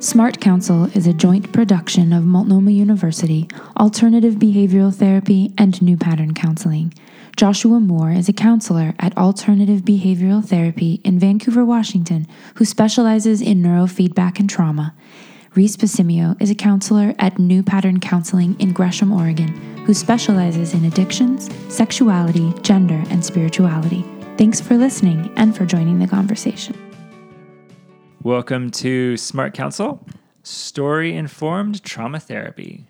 Smart Counsel is a joint production of Multnomah University, Alternative Behavioral Therapy, and New Pattern Counseling. Joshua Moore is a counselor at Alternative Behavioral Therapy in Vancouver, Washington, who specializes in neurofeedback and trauma. Reese Pasimio is a counselor at New Pattern Counseling in Gresham, Oregon, who specializes in addictions, sexuality, gender, and spirituality. Thanks for listening and for joining the conversation. Welcome to Smart Counsel, story informed trauma therapy.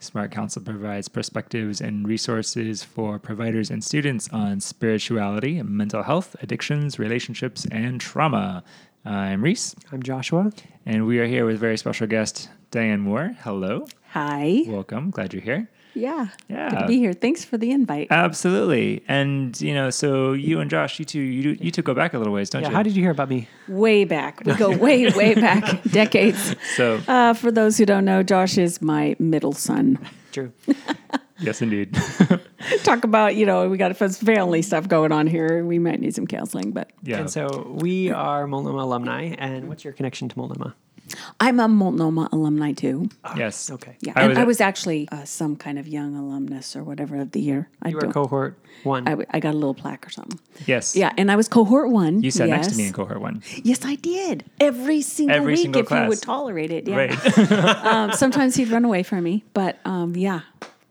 Smart Counsel provides perspectives and resources for providers and students on spirituality, mental health, addictions, relationships, and trauma. I'm Reese, I'm Joshua. and we are here with very special guest Diane Moore. Hello, Hi. welcome. Glad you're here. Yeah. Good Yeah. to be here. Thanks for the invite. Absolutely. And you know, so you and Josh, you two, you you two go back a little ways, don't Yeah, you? how did you hear about me? way back. We go way, way back, decades. so Uh, for those who don't know, Josh is my middle son. True. yes, indeed. Talk about, you know, we got some family stuff going on here. We might need some counseling, but yeah. And so we are Multnomah alumni. And what's your connection to Multnomah? I'm a Multnomah alumni too. yes. Okay. Yeah. I and was- I was actually uh, some kind of young alumnus or whatever of the year. I You were don't. cohort one. I, w- I got a little plaque or something. Yes. Yeah, and I was cohort one. You sat next to me in cohort one. Yes, I did. Every single Every week, single if class. he would tolerate it. Yeah. Right. um, sometimes he'd run away from me, but um, yeah,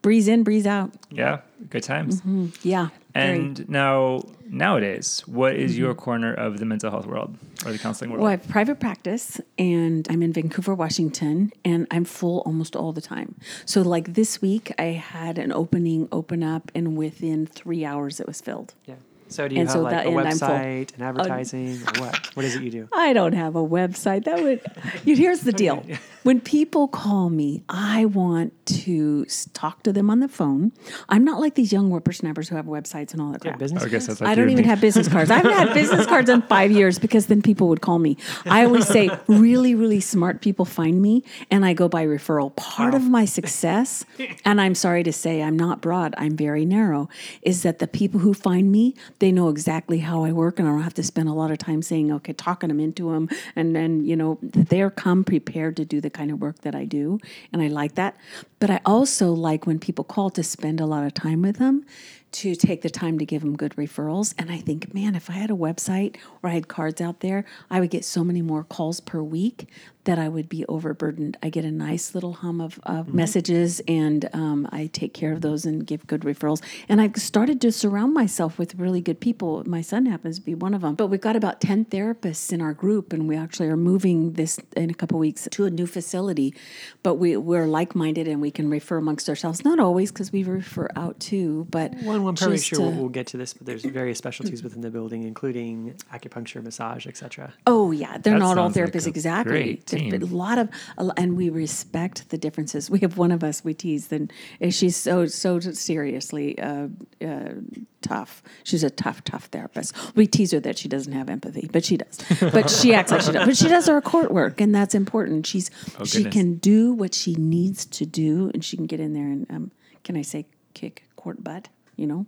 breeze in, breeze out. yeah. Good times. Yeah. very. And now, nowadays, what is your mm-hmm. corner of the mental health world or the counseling world? Well, I have private practice and I'm in Vancouver, Washington, and I'm full almost all the time. So, like this week, I had an opening open up, and within three hours, it was filled. yeah. So do you And have so like that- a and I'm full. website, an uh, advertising, or what? What is it you do? I don't have a website. That would. You, here's the deal. When people call me, I want to talk to them on the phone. I'm not like these young whippersnappers who have websites and all that Yeah, crap. business. I guess that's like I don't even me. have business cards. I haven't had business cards in five years because then people would call me. I always say, really, really smart people find me, and I go by referral. Part of my success, and I'm sorry to say, I'm not broad, I'm very narrow, is that the people who find me, they know exactly how I work, and I don't have to spend a lot of time saying, okay, talking them into them, and then, you know, they're come prepared to do the kind of work that I do, and I like that. But I also like when people call to spend a lot of time with them to take the time to give them good referrals. And I think, man, if I had a website or I had cards out there, I would get so many more calls per week that I would be overburdened. I get a nice little hum of, of messages and um, I take care of those and give good referrals. And I've started to surround myself with really good people. My son happens to be one of them. But we've got about 10 therapists in our group, and we actually are moving this in a couple weeks to a new facility. But we, we're like minded and we can refer amongst ourselves. Not always because we refer out too, but One, I'm sure we'll, uh, we'll get to this, but there's various specialties within the building, including acupuncture, massage, etc. Oh yeah, they're That not all like therapists a exactly. great Team. A lot of, and we respect the differences. We have one of us we tease, and and she's so so seriously uh, uh, tough. She's a tough, tough therapist. We tease her that she doesn't have empathy, but she does. But she acts like she does. But she does her court work, and that's important. She's Oh, she can do what she needs to do, and she can get in there and um, can I say kick court butt? You know.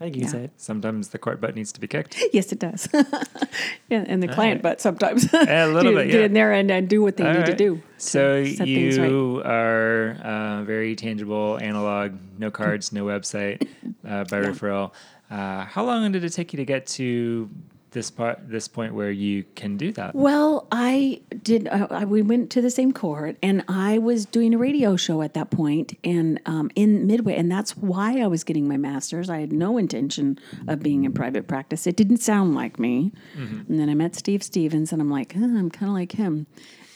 I think you can say it. Sometimes the court butt needs to be kicked. Yes, it does. and, and the client, but sometimes A little to bit, get in there and, and do what they All need to do. So set things right. you are uh, very tangible, analog, no cards, no website, uh, by referral. Uh, how long did it take you to get to this part, this point where you can do that? Well, I did. Uh, I, we went to the same cohort, and I was doing a radio show at that point, and um, in Midway, and that's why I was getting my master's. I had no intention of being in private practice. It didn't sound like me. And then I met Steve Stevens, and I'm like, "Huh, I'm kind of like him.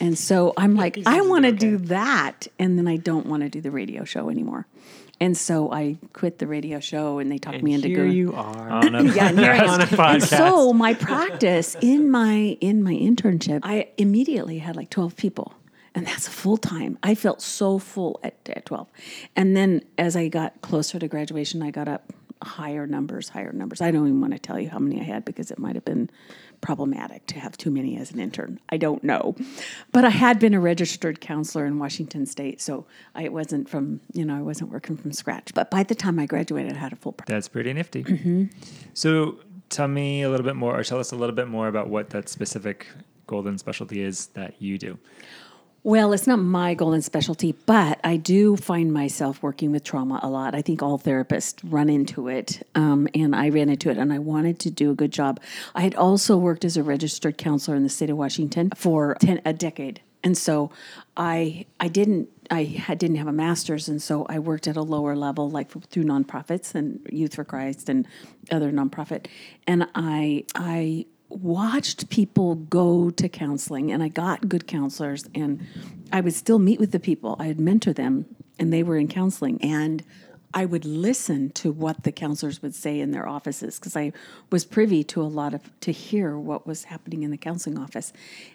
And so I'm like, I want to do that, and then I don't want to do the radio show anymore. And so I quit the radio show, and they talked And me into here going. you are. On a- Yeah, and here I On a podcast. And so my practice in my in my internship, I immediately had like twelve people, and that's full time. I felt so full at, at twelve, and then as I got closer to graduation, I got up higher numbers, higher numbers. I don't even want to tell you how many I had because it might have been problematic to have too many as an intern. I don't know. But I had been a registered counselor in Washington State, so I wasn't from, you know, I wasn't working from scratch. But by the time I graduated, I had a full practice. That's pretty nifty. Mm-hmm. So tell me a little bit more, or tell us a little bit more about what that specific golden specialty is that you do. Well, it's not my golden specialty, but I do find myself working with trauma a lot. I think all therapists run into it, um, and I ran into it, and I wanted to do a good job. I had also worked as a registered counselor in the state of Washington for 10, a decade, and so I I didn't I had, didn't have a master's, and so I worked at a lower level, like through nonprofits and Youth for Christ and other nonprofit, and I I watched people go to counseling and I got good counselors and I would still meet with the people. I would mentor them and they were in counseling and I would listen to what the counselors would say in their offices because I was privy to a lot of to hear what was happening in the counseling office.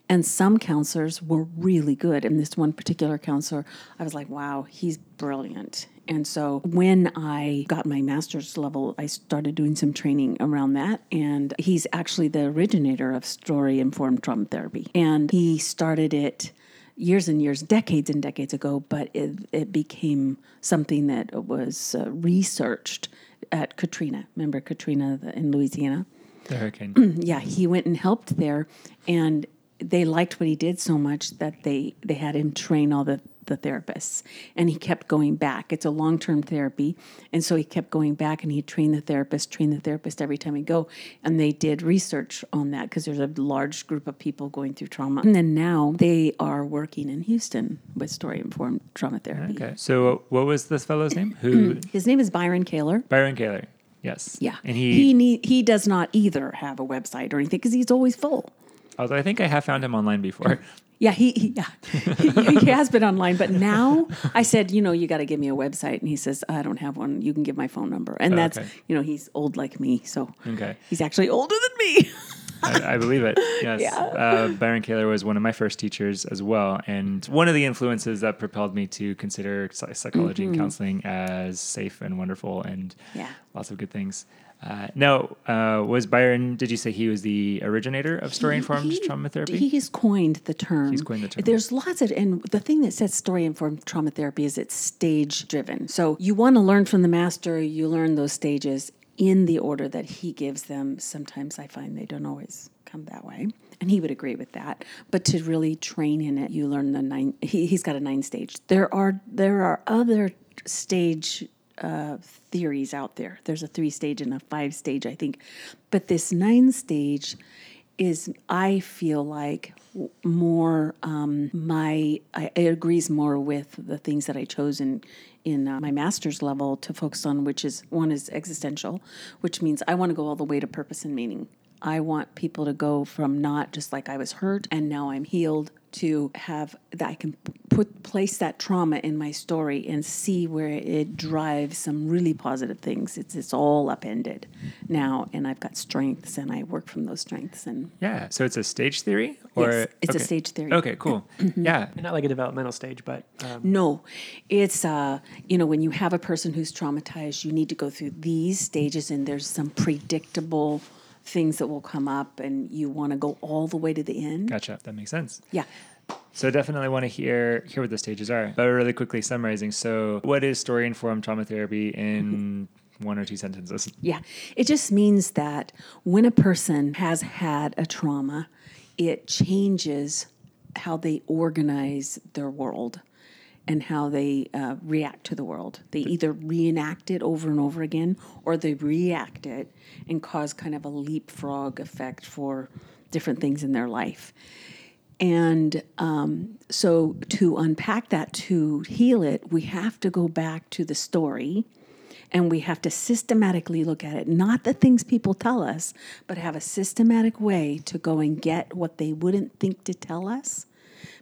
And some counselors were really good. And this one particular counselor, I was like, wow, he's brilliant. And so when I got my master's level, I started doing some training around that. And he's actually the originator of story informed trauma therapy. And he started it years and years, decades and decades ago, but it, it became something that was uh, researched at Katrina. Remember Katrina in Louisiana? The hurricane. yeah, he went and helped there, and they liked what he did so much that they they had him train all the the therapists and he kept going back it's a long-term therapy and so he kept going back and he trained the therapist trained the therapist every time he go and they did research on that because there's a large group of people going through trauma and then now they are working in houston with story informed trauma therapy Okay. So uh, what was this fellow's name? Who? his name is byron kaler Byron Kaler. Yes. yeah And he, he need, he does not either have a website or anything because he's always full although I think I have found him online before. Yeah, he, he yeah he, he has been online, but now I said, you know, you got to give me a website, and he says, I don't have one. You can give my phone number, and that's Okay. you know he's old like me, so Okay. he's actually older than me. I, I believe it. Yes. Uh, Byron Kaler was one of my first teachers as well, and one of the influences that propelled me to consider psy- psychology and counseling as safe and wonderful, and Yeah. lots of good things. Uh, now, uh, was Byron? Did you say he was the originator of story informed He- trauma therapy? He's coined the term. He's coined the term. There's lots of, and the thing that sets story informed trauma therapy is it's stage driven. So you want to learn from the master, you learn those stages in the order that he gives them. Sometimes I find they don't always come that way. And he would agree with that. But to really train in it, you learn the nine, he, he's got a nine stage. There are, there are other stage uh, theories out there. There's a three stage and a five stage, I think. But this nine stage is, I feel like, more um, my, I, it agrees more with the things that I chose in, in uh, my master's level to focus on, which is one is existential, which means I want to go all the way to purpose and meaning. I want people to go from not just like I was hurt and now I'm healed to have that I can put place that trauma in my story and see where it drives some really positive things. It's it's all upended now, and I've got strengths, and I work from those strengths. And yeah. So it's a stage theory, or Yes, it's a stage theory. Okay, cool. yeah. Not like a developmental stage, but um, no, it's uh, you know, when you have a person who's traumatized, you need to go through these stages, and there's some predictable things that will come up, and you want to go all the way to the end. Gotcha. That makes sense. Yeah. So definitely want to hear hear what the stages are. But really quickly summarizing. So what is story informed trauma therapy in mm-hmm. one or two sentences? Yeah, it just means that when a person has had a trauma, it changes how they organize their world and how they uh, react to the world. They either reenact it over and over again or they react it and cause kind of a leapfrog effect for different things in their life. And um, so, to unpack that, to heal it, we have to go back to the story and we have to systematically look at it. Not the things people tell us, but have a systematic way to go and get what they wouldn't think to tell us.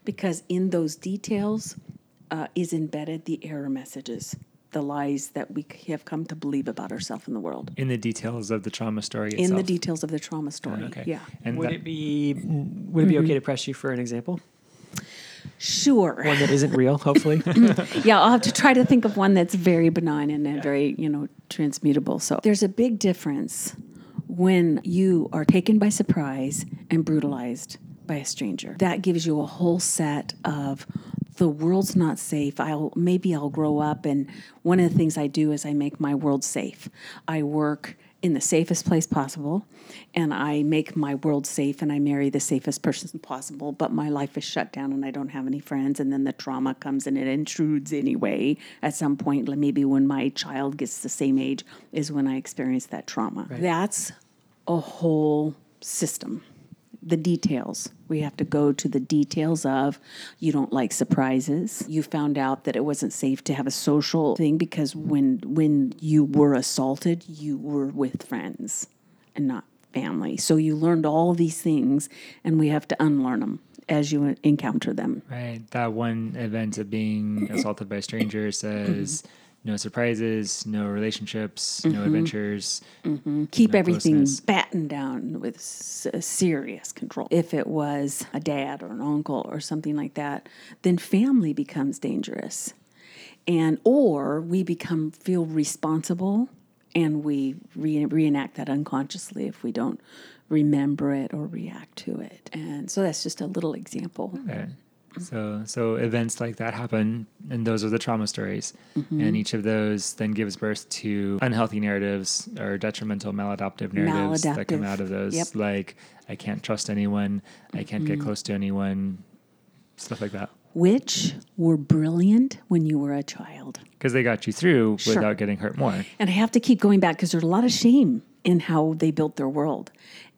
Because in those details uh, is embedded the error messages, the lies that we have come to believe about ourselves and the world. In the details of the trauma story itself. In the details of the trauma story. Okay. Yeah. And would that- it be would it be okay to press you for an example? Sure. One that isn't real, hopefully. yeah, I'll have to try to think of one that's very benign and, and very, you know, transmutable. So there's a big difference when you are taken by surprise and brutalized by a stranger. That gives you a whole set of the world's not safe. I'll maybe I'll grow up and one of the things I do is I make my world safe. I work in the safest place possible and I make my world safe and I marry the safest person possible, but my life is shut down and I don't have any friends. And then the trauma comes and it intrudes anyway at some point, like maybe when my child gets the same age, is when I experience that trauma. That's a whole system the details. We have to go to the details of you don't like surprises. You found out that it wasn't safe to have a social thing because when when you were assaulted, you were with friends and not family. So you learned all these things and we have to unlearn them as you encounter them. Right. That one event of being assaulted by a stranger mm-hmm. says no surprises, no relationships, no mm-hmm. adventures. Mm-hmm. keep No everything closeness. battened down with s- serious control. If it was a dad or an uncle or something like that, then family becomes dangerous. And or we become feel responsible and we re- reenact that unconsciously if we don't remember it or react to it. And so that's just a little example. Okay. So, so events like that happen, and those are the trauma stories. Mm-hmm. And each of those then gives birth to unhealthy narratives or detrimental maladaptive narratives that come out of those. Yep. Like, I can't trust anyone, I can't get mm-hmm. close to anyone, stuff like that. Which were brilliant when you were a child. Because they got you through Sure. without getting hurt more. And I have to keep going back because there's a lot of shame in how they built their world.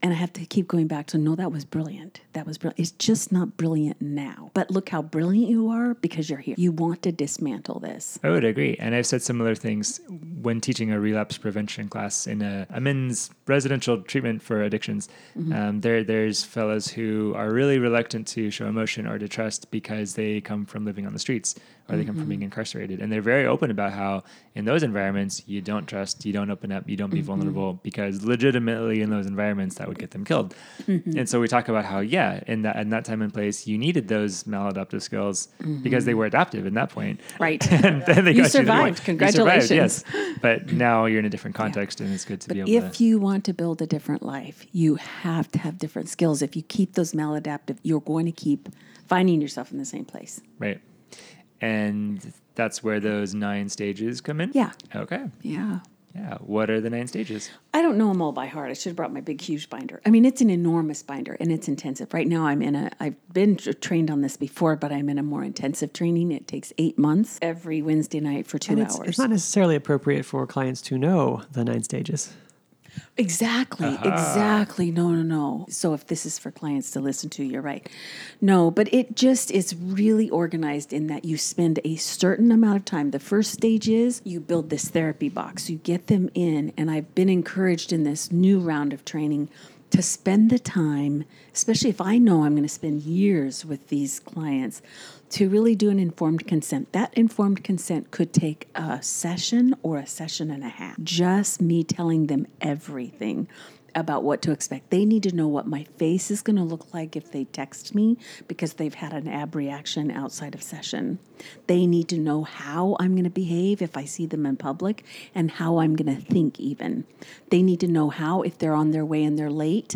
And I have to keep going back to no, that was brilliant. That was brilliant. It's just not brilliant now. But look how brilliant you are because you're here. You want to dismantle this. I would agree. And I've said similar things when teaching a relapse prevention class in a, a men's residential treatment for addictions. Um, there, there's fellows who are really reluctant to show emotion or to trust because they come from living on the streets or they come from being mm-hmm. incarcerated. And they're very open about how in those environments, you don't trust, you don't open up, you don't be mm-hmm. vulnerable because legitimately in those environments, that would get them killed. Mm-hmm. And so we talk about how, yeah, in that, in that time and place, you needed those maladaptive skills because they were adaptive in that point Right. and then they You got survived. point. Congratulations. You survived, yes. But now you're in a different context, and it's good to be able to. But If to. you want to build a different life, you have to have different skills. If you keep those maladaptive, you're going to keep finding yourself in the same place. Right. And that's where those nine stages come in? Yeah. Okay. Yeah. Yeah. What are the nine stages? I don't know them all by heart. I should have brought my big, huge binder. I mean, it's an enormous binder and it's intensive. Right now, I'm in a, I've been trained on this before, but I'm in a more intensive training. It takes eight months every Wednesday night for two And it's, hours. it's not necessarily appropriate for clients to know the nine stages. Exactly, exactly. No, no, no. So if this is for clients to listen to, you're right. No, but it just is really organized in that you spend a certain amount of time. The first stage is you build this therapy box, you get them in, and I've been encouraged in this new round of training to spend the time, especially if I know I'm going to spend years with these clients, to really do an informed consent. That informed consent could take a session or a session and a half. Just me telling them everything about what to expect. They need to know what my face is going to look like if they text me because they've had an abreaction outside of session. They need to know how I'm going to behave if I see them in public and how I'm going to think, even. They need to know how, if they're on their way and they're late,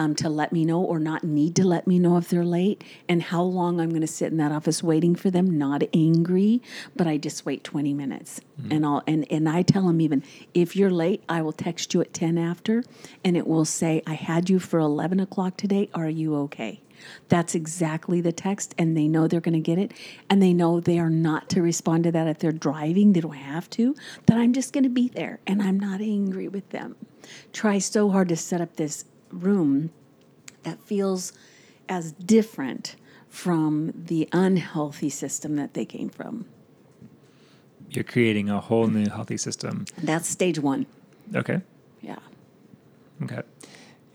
um, to let me know or not need to let me know if they're late and how long I'm going to sit in that office waiting for them, not angry, but I just wait 20 minutes. And I'll and, and I tell them even if you're late, I will text you at 10 after and it will say, I had you for 11 o'clock today. Are you okay? That's exactly the text, and they know they're going to get it, and they know they are not to respond to that if they're driving. They don't have to. That I'm just going to be there, and I'm not angry with them. Try so hard to set up this room that feels as different from the unhealthy system that they came from. You're creating a whole new healthy system. That's stage one. Okay. Yeah. Okay.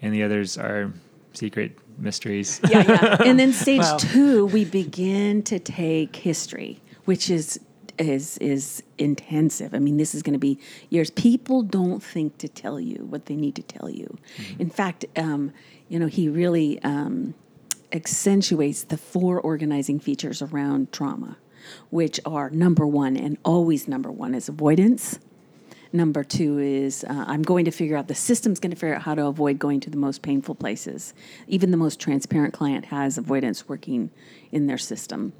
And the others are secret mysteries. Yeah, yeah. and then stage Wow. two, we begin to take history, which is is is intensive. I mean, this is going to be years. People don't think to tell you what they need to tell you. In fact, um, you know, he really um, accentuates the four organizing features around trauma, which are number one and always number one is avoidance. Number two is uh, I'm going to figure out the system's going to figure out how to avoid going to the most painful places. Even the most transparent client has avoidance working in their system.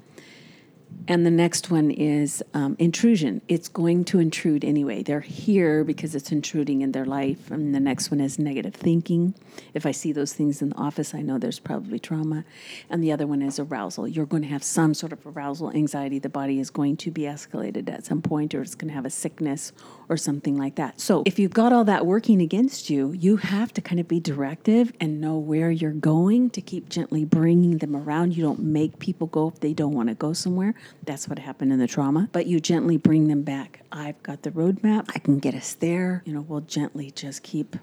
And the next one is um, intrusion. It's going to intrude anyway. They're here because it's intruding in their life. And the next one is negative thinking. If I see those things in the office, I know there's probably trauma. And the other one is arousal. You're going to have some sort of arousal anxiety. The body is going to be escalated at some point, or it's going to have a sickness or something like that. So if you've got all that working against you, you have to kind of be directive and know where you're going to keep gently bringing them around. You don't make people go if they don't want to go somewhere. That's what happened in the trauma. But you gently bring them back. I've got the roadmap. I can get us there. You know, we'll gently just keep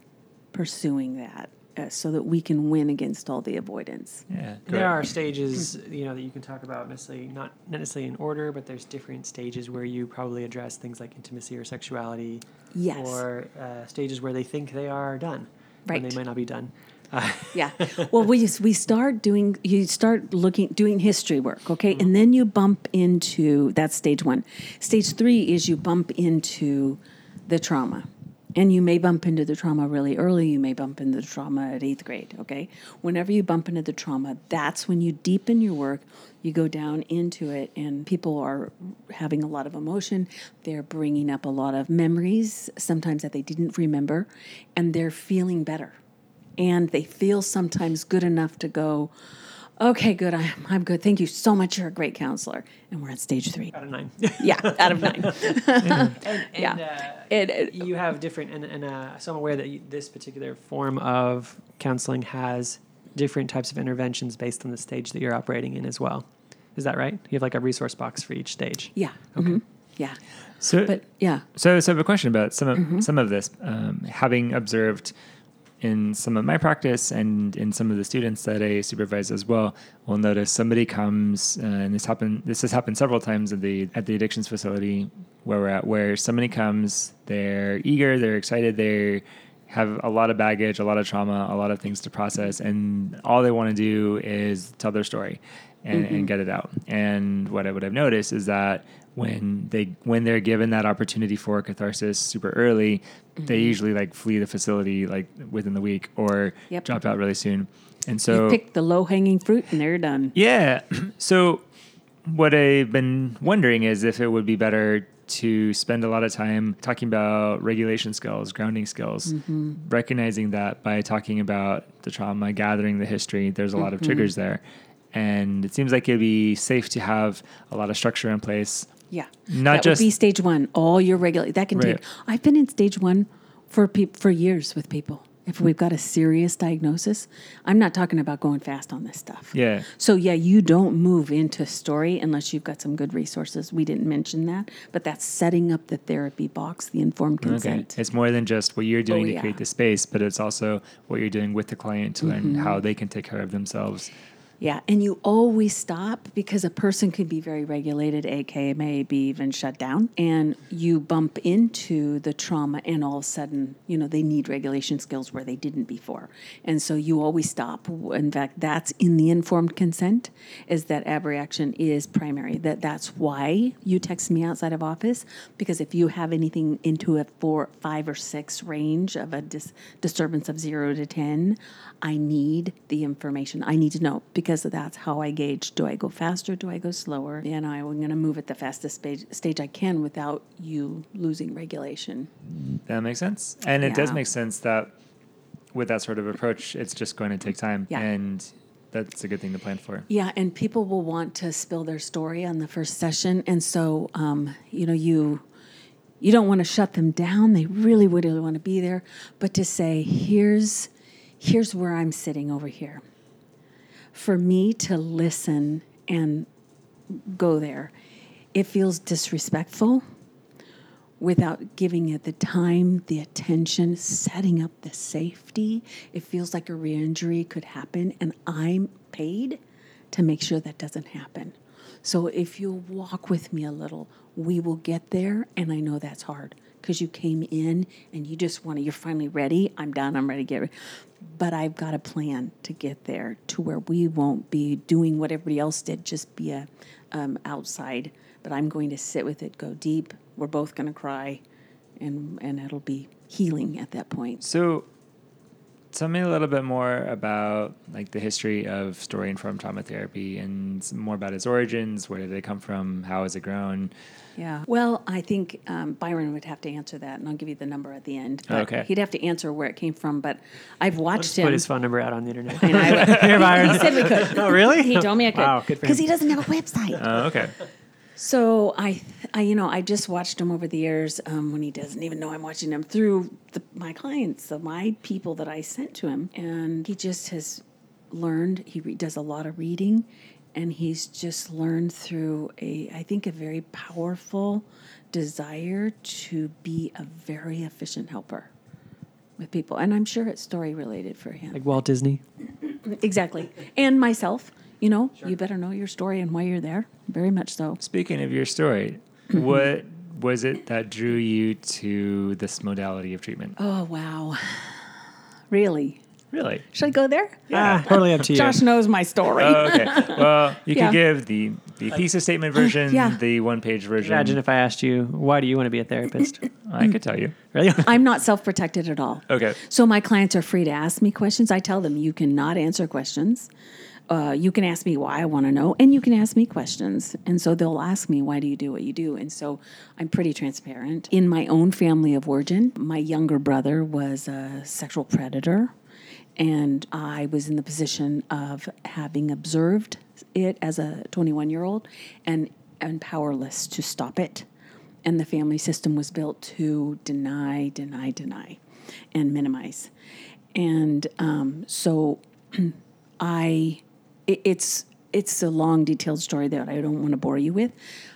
pursuing that. Uh, so that we can win against all the avoidance. Yeah. There are stages, you know, that you can talk about necessarily not not necessarily in order, but there's different stages where you probably address things like intimacy or sexuality, Yes. or uh, stages where they think they are done, when Right. they might not be done. Yeah. Well, we just, we start doing you start looking doing history work, okay, mm-hmm. and then you bump into that's stage one. Stage three is you bump into the trauma. And you may bump into the trauma really early. You may bump into the trauma at eighth grade. Okay. Whenever you bump into the trauma, that's when you deepen your work. You go down into it, and people are having a lot of emotion. They're bringing up a lot of memories, sometimes that they didn't remember, and they're feeling better and they feel sometimes good enough to go, okay, good, I'm, I'm good. Thank you so much. You're a great counselor. And we're at stage three. Out of nine. Yeah, out of nine. and, Yeah. and, uh, It- it- you have different, and, and uh, so I'm aware that you, this particular form of counseling has different types of interventions based on the stage that you're operating in as well. Is that right? You have like a resource box for each stage. yeah. mhm, Yeah. So, But yeah. So, so I have a question about some of Mm-hmm. some of this. Um, having observed in some of my practice and in some of the students that I supervise as well, will notice somebody comes, uh, and this happened. This has happened several times at the at the addictions facility where we're at, where somebody comes, they're eager, they're excited, they have a lot of baggage, a lot of trauma, a lot of things to process, and all they want to do is tell their story and, and get it out. And what I would have noticed is that when mm-hmm. they when they're given that opportunity for catharsis super early, they mm-hmm. usually like flee the facility like within the week or Yep. drop out really soon. And so you pick the low hanging fruit and they're done. yeah. So, what I've been wondering is if it would be better to spend a lot of time talking about regulation skills, grounding skills, mm-hmm. recognizing that by talking about the trauma, gathering the history, there's a lot of triggers there. And it seems like it'd be safe to have a lot of structure in place. Yeah. Not that just- would be stage one. All your regular that can Right. take I've been in stage one for peop for years with people. If we've got a serious diagnosis, I'm not talking about going fast on this stuff. Yeah. So yeah, you don't move into story unless you've got some good resources. We didn't mention that, but that's setting up the therapy box, the informed consent. Okay. It's more than just what you're doing Oh, to yeah. create the space, but it's also what you're doing with the client to learn mm-hmm. how they can take care of themselves. Yeah, and you always stop because a person could be very regulated, aka maybe even shut down, and you bump into the trauma, and all of a sudden, you know, they need regulation skills where they didn't before, and so you always stop. In fact, that's in the informed consent, is that abreaction is primary. That that's why you text me outside of office because if you have anything into a four, five, or six range of a dis- disturbance of zero to ten, I need the information. I need to know because that's how I gauge. Do I go faster? Do I go slower? And I'm going to move at the fastest stage, stage I can without you losing regulation. That makes sense. And it does make sense that with that sort of approach, it's just going to take time. Yeah. And that's a good thing to plan for. Yeah, and people will want to spill their story on the first session, and so um, you know you you don't want to shut them down. They really would really want to be there, but to say here's here's where I'm sitting over here. For me to listen and go there, it feels disrespectful without giving it the time, the attention, setting up the safety. It feels like a re-injury could happen, and I'm paid to make sure that doesn't happen. So if you'll walk with me a little, we will get there, and I know that's hard because you came in and you just want to. You're finally ready. I'm done. I'm ready to get ready. But I've got a plan to get there to where we won't be doing what everybody else did, just be a um, outside. But I'm going to sit with it, go deep. We're both going to cry, and and it'll be healing at that point. So tell me a little bit more about like the history of story informed trauma therapy and more about its origins. Where did they come from? How has it grown? Yeah. Well, I think um, Byron would have to answer that, and I'll give you the number at the end. But Okay. He'd have to answer where it came from, but I've I'll watched just him. put his phone number out on the internet. and I, Here, Byron. he said we could. oh, really? He told me I could. Wow, good for Because him. he doesn't have a website. Oh, okay. So I, I, you know, I just watched him over the years um, when he doesn't even know I'm watching him through the, my clients, so my people that I sent to him, and he just has learned. He re- does a lot of reading, and he's just learned through a, I think, a very powerful desire to be a very efficient helper with people, and I'm sure it's story related for him. Like Walt Disney. exactly, and myself. You know, you better know your story and why you're there. Very much so. Speaking of your story, what was it that drew you to this modality of treatment? Oh wow. Really? Really? Should I go there? Ah, totally up to you. Josh knows my story. Oh, okay. Well, you Yeah. could give the, the thesis statement version, yeah. the one page version. Imagine if I asked you, why do you want to be a therapist? I could tell you. really? I'm not self-protected at all. Okay. So my clients are free to ask me questions. I tell them you cannot answer questions. Uh, you can ask me why I want to know, and you can ask me questions. And so they'll ask me, why do you do what you do? And so I'm pretty transparent. In my own family of origin, my younger brother was a sexual predator. And I was in the position of having observed it as a 21 year old and, and powerless to stop it. And the family system was built to deny, deny, deny, and minimize. And um, so I, it, it's it's a long, detailed story that I don't want to bore you with,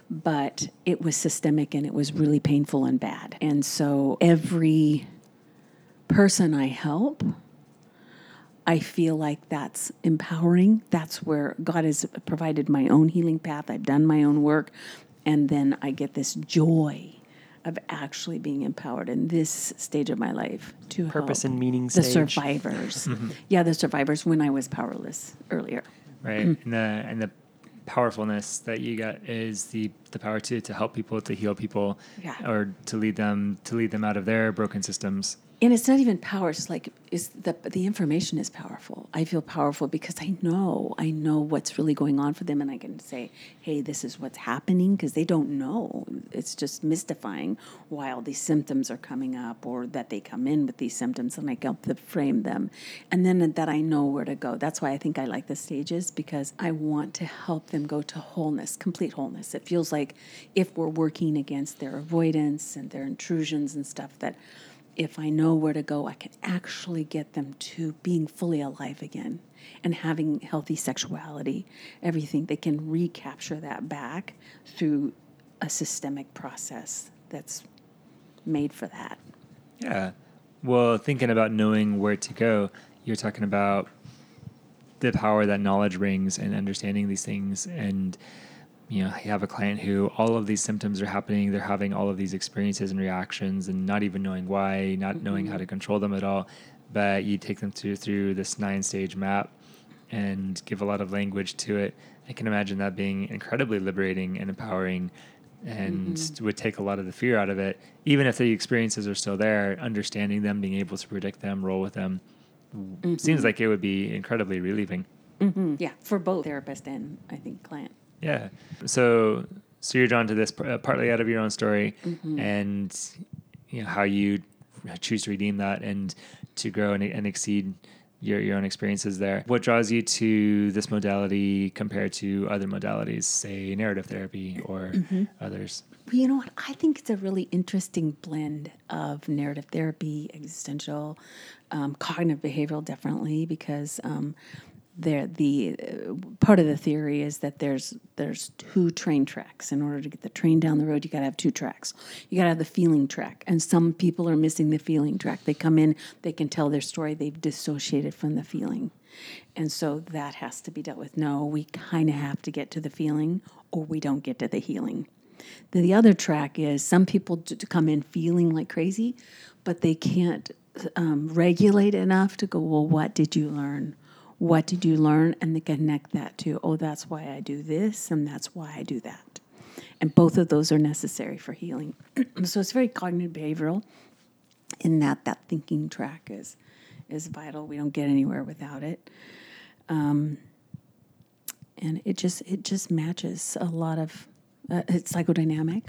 but it was systemic and it was really painful and bad. And so every person I help, I feel like that's empowering. That's where God has provided my own healing path. I've done my own work. And then I get this joy of actually being empowered in this stage of my life to Purpose help and meaning the stage. survivors. Mm-hmm. yeah, the survivors when I was powerless earlier. Right. Mm-hmm. And the and the powerfulness that you got is the the power to to help people, to heal people, Yeah. or to lead them to lead them out of their broken systems. And it's not even power it's like is the the information is powerful. I feel powerful because i know i know what's really going on for them and i can say hey this is what's happening because they don't know. It's just mystifying why all these symptoms are coming up or that they come in with these symptoms and i help them frame them. And then that i know where to go. That's why i think i like the stages because i want to help them go to wholeness complete wholeness. It feels like if we're working against their avoidance and their intrusions and stuff that if I know where to go, I can actually get them to being fully alive again and having healthy sexuality, everything. They can recapture that back through a systemic process that's made for that. Yeah. Well, thinking about knowing where to go, you're talking about the power that knowledge brings and understanding these things. And, you know, you have a client who all of these symptoms are happening. They're having all of these experiences and reactions and not even knowing why, not knowing how mm-hmm. to control them at all. But you take them through, through this nine stage map and give a lot of language to it. I can imagine that being incredibly liberating and empowering and mm-hmm. would take a lot of the fear out of it. Even if the experiences are still there, understanding them, being able to predict them, roll with them, seems mm-hmm. like it would be incredibly relieving. Yeah, for both therapist and I think client. Yeah. So, so you're drawn to this uh, partly out of your own story, and you know how you choose to redeem that and to grow and, and exceed your your own experiences there. What draws you to this modality compared to other modalities, say narrative therapy or others? Well, you know what? I think it's a really interesting blend of narrative therapy, existential, um, cognitive behavioral, definitely, because um, there the uh, part of the theory is that there's there's two train tracks. In order to get the train down the road, you got to have two tracks. You got to have the feeling track, and some people are missing the feeling track. They come in, they can tell their story, they've dissociated from the feeling. And so that has to be dealt with. No, we kind of have to get to the feeling, or we don't get to the healing. The, the other track is some people d- come in feeling like crazy, but they can't um, regulate enough to go, well, what did you learn? What did you learn? And they connect that to, oh, that's why I do this, and that's why I do that. And both of those are necessary for healing. so it's very cognitive behavioral in that that thinking track is is vital. We don't get anywhere without it. Um, and it just it just matches a lot of uh, it's psychodynamic,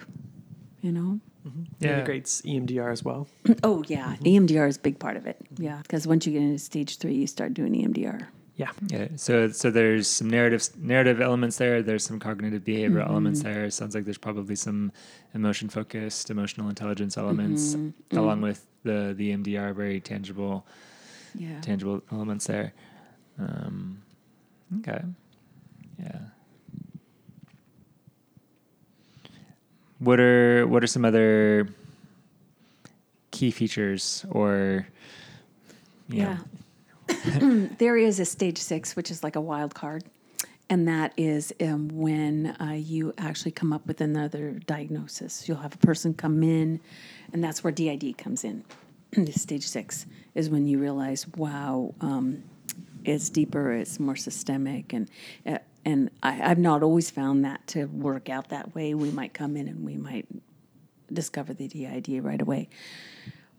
you know. It Yeah. integrates EMDR as well. Oh yeah, EMDR is a big part of it. Yeah, because once you get into stage three, you start doing EMDR. Yeah. Yeah. So so there's some narrative narrative elements there. There's some cognitive behavioral Mm-hmm. elements there. It sounds like there's probably some emotion focused, emotional intelligence elements, Mm-hmm. along with the the MDR, very tangible Yeah. tangible elements there. Um, okay. Yeah. What are what are some other key features or know, Yeah. there is a stage six, which is like a wild card. And that is um, when uh, you actually come up with another diagnosis. You'll have a person come in, and that's where DID comes in. Stage six is when you realize, wow, um, it's deeper, it's more systemic, and uh, and I, I've not always found that to work out that way. We might come in and we might discover the DID right away.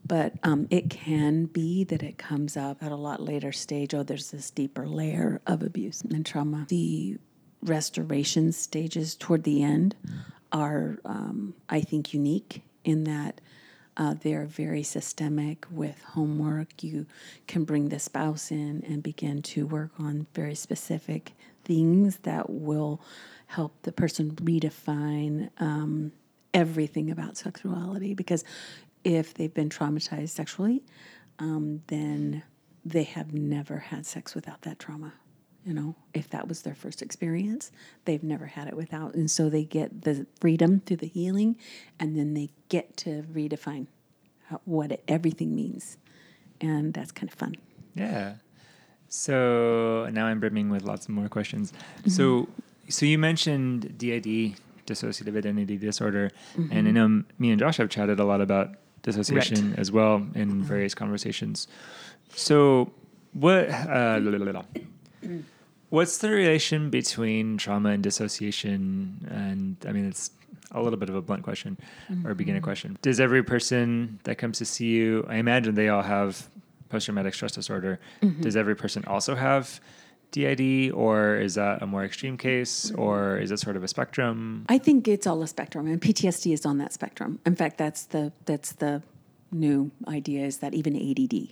But um, it can be that it comes up at a lot later stage. Oh, there's this deeper layer of abuse and trauma. The restoration stages toward the end are, um, I think, unique in that uh, they're very systemic with homework. You can bring the spouse in and begin to work on very specific things that will help the person redefine um, everything about sexuality because if they've been traumatized sexually, um, then they have never had sex without that trauma. You know, if that was their first experience, they've never had it without. And so they get the freedom through the healing, and then they get to redefine how, what it, everything means. And that's kind of fun. Yeah. So now I'm brimming with lots of more questions. So, so you mentioned DID, dissociative identity disorder, and I know me and Josh have chatted a lot about dissociation as well in various conversations. So, what? Uh. What's the relation between trauma and dissociation? And I mean, it's a little bit of a blunt question or a beginner question. Does every person that comes to see you, I imagine they all have post traumatic stress disorder. Does every person also have DID, or is that a more extreme case, or is it sort of a spectrum? I think it's all a spectrum, and PTSD is on that spectrum. In fact, that's the that's the new idea is that even ADD,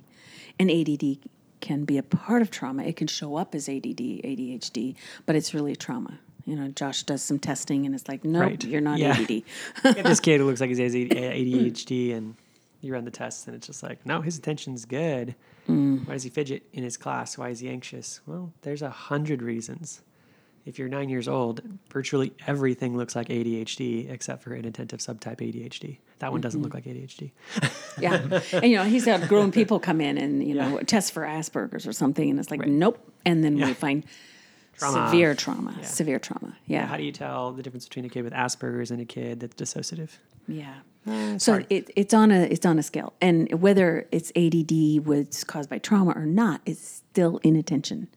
and ADD can be a part of trauma. It can show up as ADD, ADHD, but it's really trauma. You know, Josh does some testing, and it's like, no, Right. you're not Yeah. ADD. Get this kid who looks like he has ADHD, and you run the tests, and it's just like, no, his attention's good. Mm. Why does he fidget in his class? Why is he anxious? Well, there's a hundred reasons. If you're nine years old, virtually everything looks like ADHD except for inattentive subtype ADHD. That one doesn't look mm-hmm. like ADHD. yeah, and you know, he's had grown people come in and you know test for Asperger's or something, and it's like, nope. And then we find Trauma. severe trauma, Yeah. severe trauma. Yeah, How do you tell the difference between a kid with Asperger's and a kid that's dissociative? Yeah. It's so it, it's on a it's on a scale, and whether it's ADD was caused by trauma or not, it's still inattention.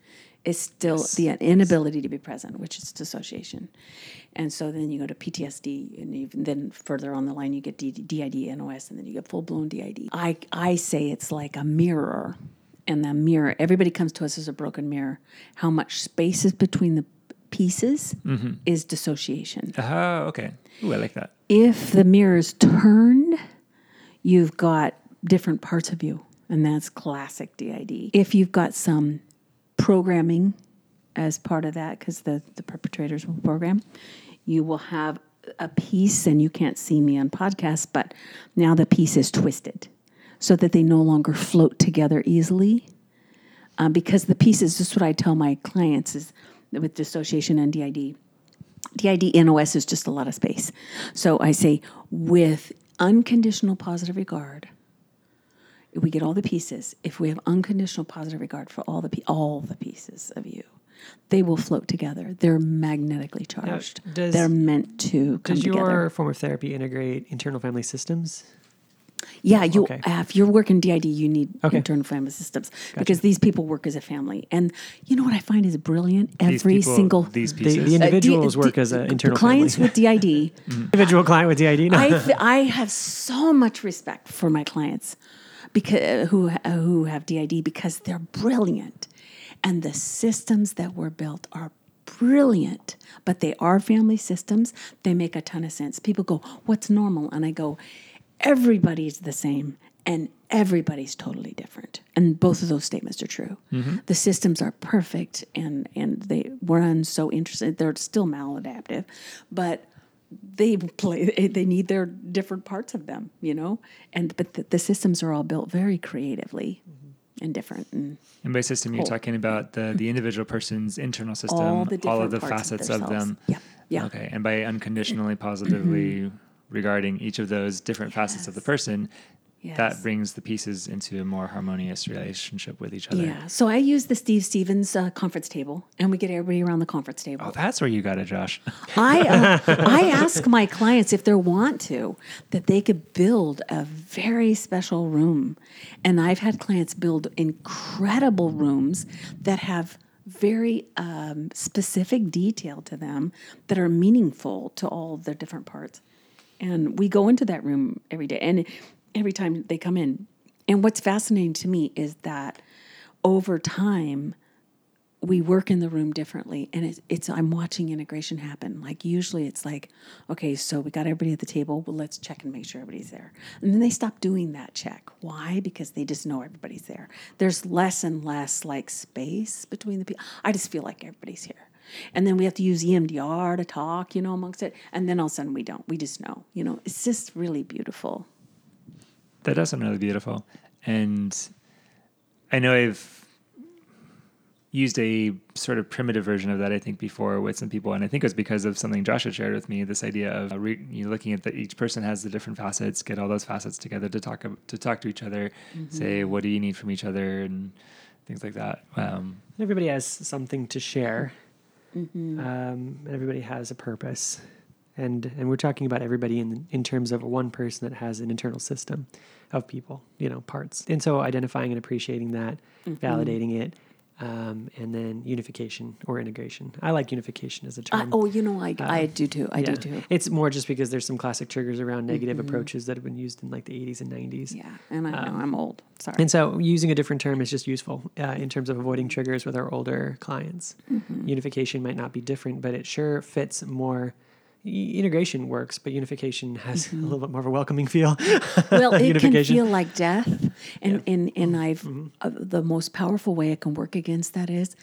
It's still the inability to be present, which is dissociation. And so then you go to PTSD, and even then further on the line, you get DID, NOS, and then you get full blown DID. I I say it's like a mirror, and the mirror. Everybody comes to us as a broken mirror. How much space is between the pieces is dissociation Oh, okay. Ooh, I like that. if the mirror is turned, you've got different parts of you, and that's classic DID. If you've got some programming as part of that, because the, the perpetrators will program, you will have a piece, and you can't see me on podcasts, but now the piece is twisted so that they no longer float together easily. Uh, because the pieces, this is what I tell my clients is with dissociation and DID. DID NOS is just a lot of space. So I say, with unconditional positive regard, if we get all the pieces, if we have unconditional positive regard for all the pe- all the pieces of you, they will float together. They're magnetically charged. does- They're meant to come Does your together. form of therapy integrate internal family systems? Yeah, you Okay. uh, if you're working DID, you need Okay. internal family systems because these people work as a family. And you know what I find is brilliant? These Every people- single these The, pieces. the Uh, D- individuals work D- as an internal clients family. with DID. individual client with DID. No. I, I have so much respect for my clients because who who have DID because they're brilliant, and the systems that were built are brilliant. But they are family systems. They make a ton of sense. People go, "What's normal?" And I go, "Everybody's the same." And everybody's totally different, and both of those statements are true. Mm-hmm. The systems are perfect, and and they run so interesting. They're still maladaptive, but they play they need their different parts of them you know and but the, the systems are all built very creatively mm-hmm. and different and And by system, you're Whole. talking about the the individual person's internal system, all the different of the facets of, of, them. yeah yeah Okay, and by unconditionally mm-hmm. positively regarding each of those different facets of the person, Yes. that brings the pieces into a more harmonious relationship with each other. yeah so i use the steve stevens uh, conference table and we get everybody around the conference table Oh, that's where you got it, Josh. I uh, I ask my clients if they want to that they could build a very special room, and I've had clients build incredible rooms that have very um, specific detail to them that are meaningful to all the different parts. And we go into that room every day, and every time they come in. And what's fascinating to me is that over time, we work in the room differently and it's, it's i'm watching integration happen. Like usually it's like okay so we got everybody at the table well let's check and make sure everybody's there. And then they stop doing that check. Why? Because they just know everybody's there. There's less and less like space between the people i just feel like everybody's here and then we have to use emdr to talk you know amongst it and then all of a sudden we don't we just know you know it's just really beautiful That does sound really beautiful. And I know I've used a sort of primitive version of that, I think, before with some people. And I think it was because of something Josh had shared with me this idea of uh, re- you know, looking at that each person has the different facets, get all those facets together to talk, to talk to each other, say, what do you need from each other, and things like that. Um, Everybody has something to share. Um, everybody has a purpose. And, and we're talking about everybody in, in terms of one person that has an internal system of people, you know, parts. And so identifying and appreciating that, validating it, um, and then unification or integration. I like unification as a uh, term. oh you know i, I do too i do too It's more just because there's some classic triggers around negative approaches that have been used in like the 80s and 90s. yeah and i know i'm old sorry And so using a different term is just useful uh, in terms of avoiding triggers with our older clients. Unification might not be different, but it sure fits more. Integration works, but unification has a mm-hmm. little bit more of a welcoming feel. well, it can feel like death, and and and mm-hmm. I've mm-hmm. uh, the most powerful way it can work against that is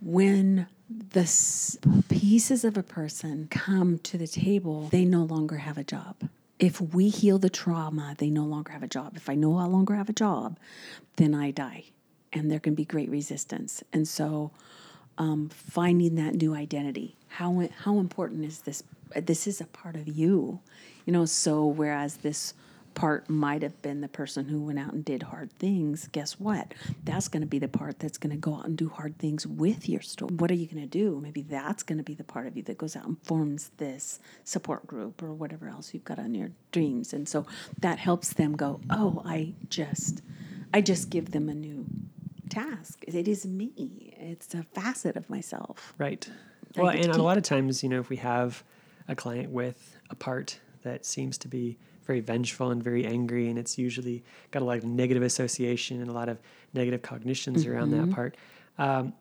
when the s- pieces of a person come to the table, they no longer have a job. If we heal the trauma, they no longer have a job. If I no longer have a job, then I die, and there can be great resistance. And so, um, finding that new identity. How how important is this? This is a part of you, you know. So whereas this part might have been the person who went out and did hard things, guess what? That's going to be the part that's going to go out and do hard things with your story. What are you going to do? Maybe that's going to be the part of you that goes out and forms this support group or whatever else you've got on your dreams. And so that helps them go, oh, I just, I just give them a new task. It is me. It's a facet of myself. Right. I Well, and a lot of times, you know, if we have a client with a part that seems to be very vengeful and very angry, and it's usually got a lot of negative association and a lot of negative cognitions around Mm-hmm. that part, um,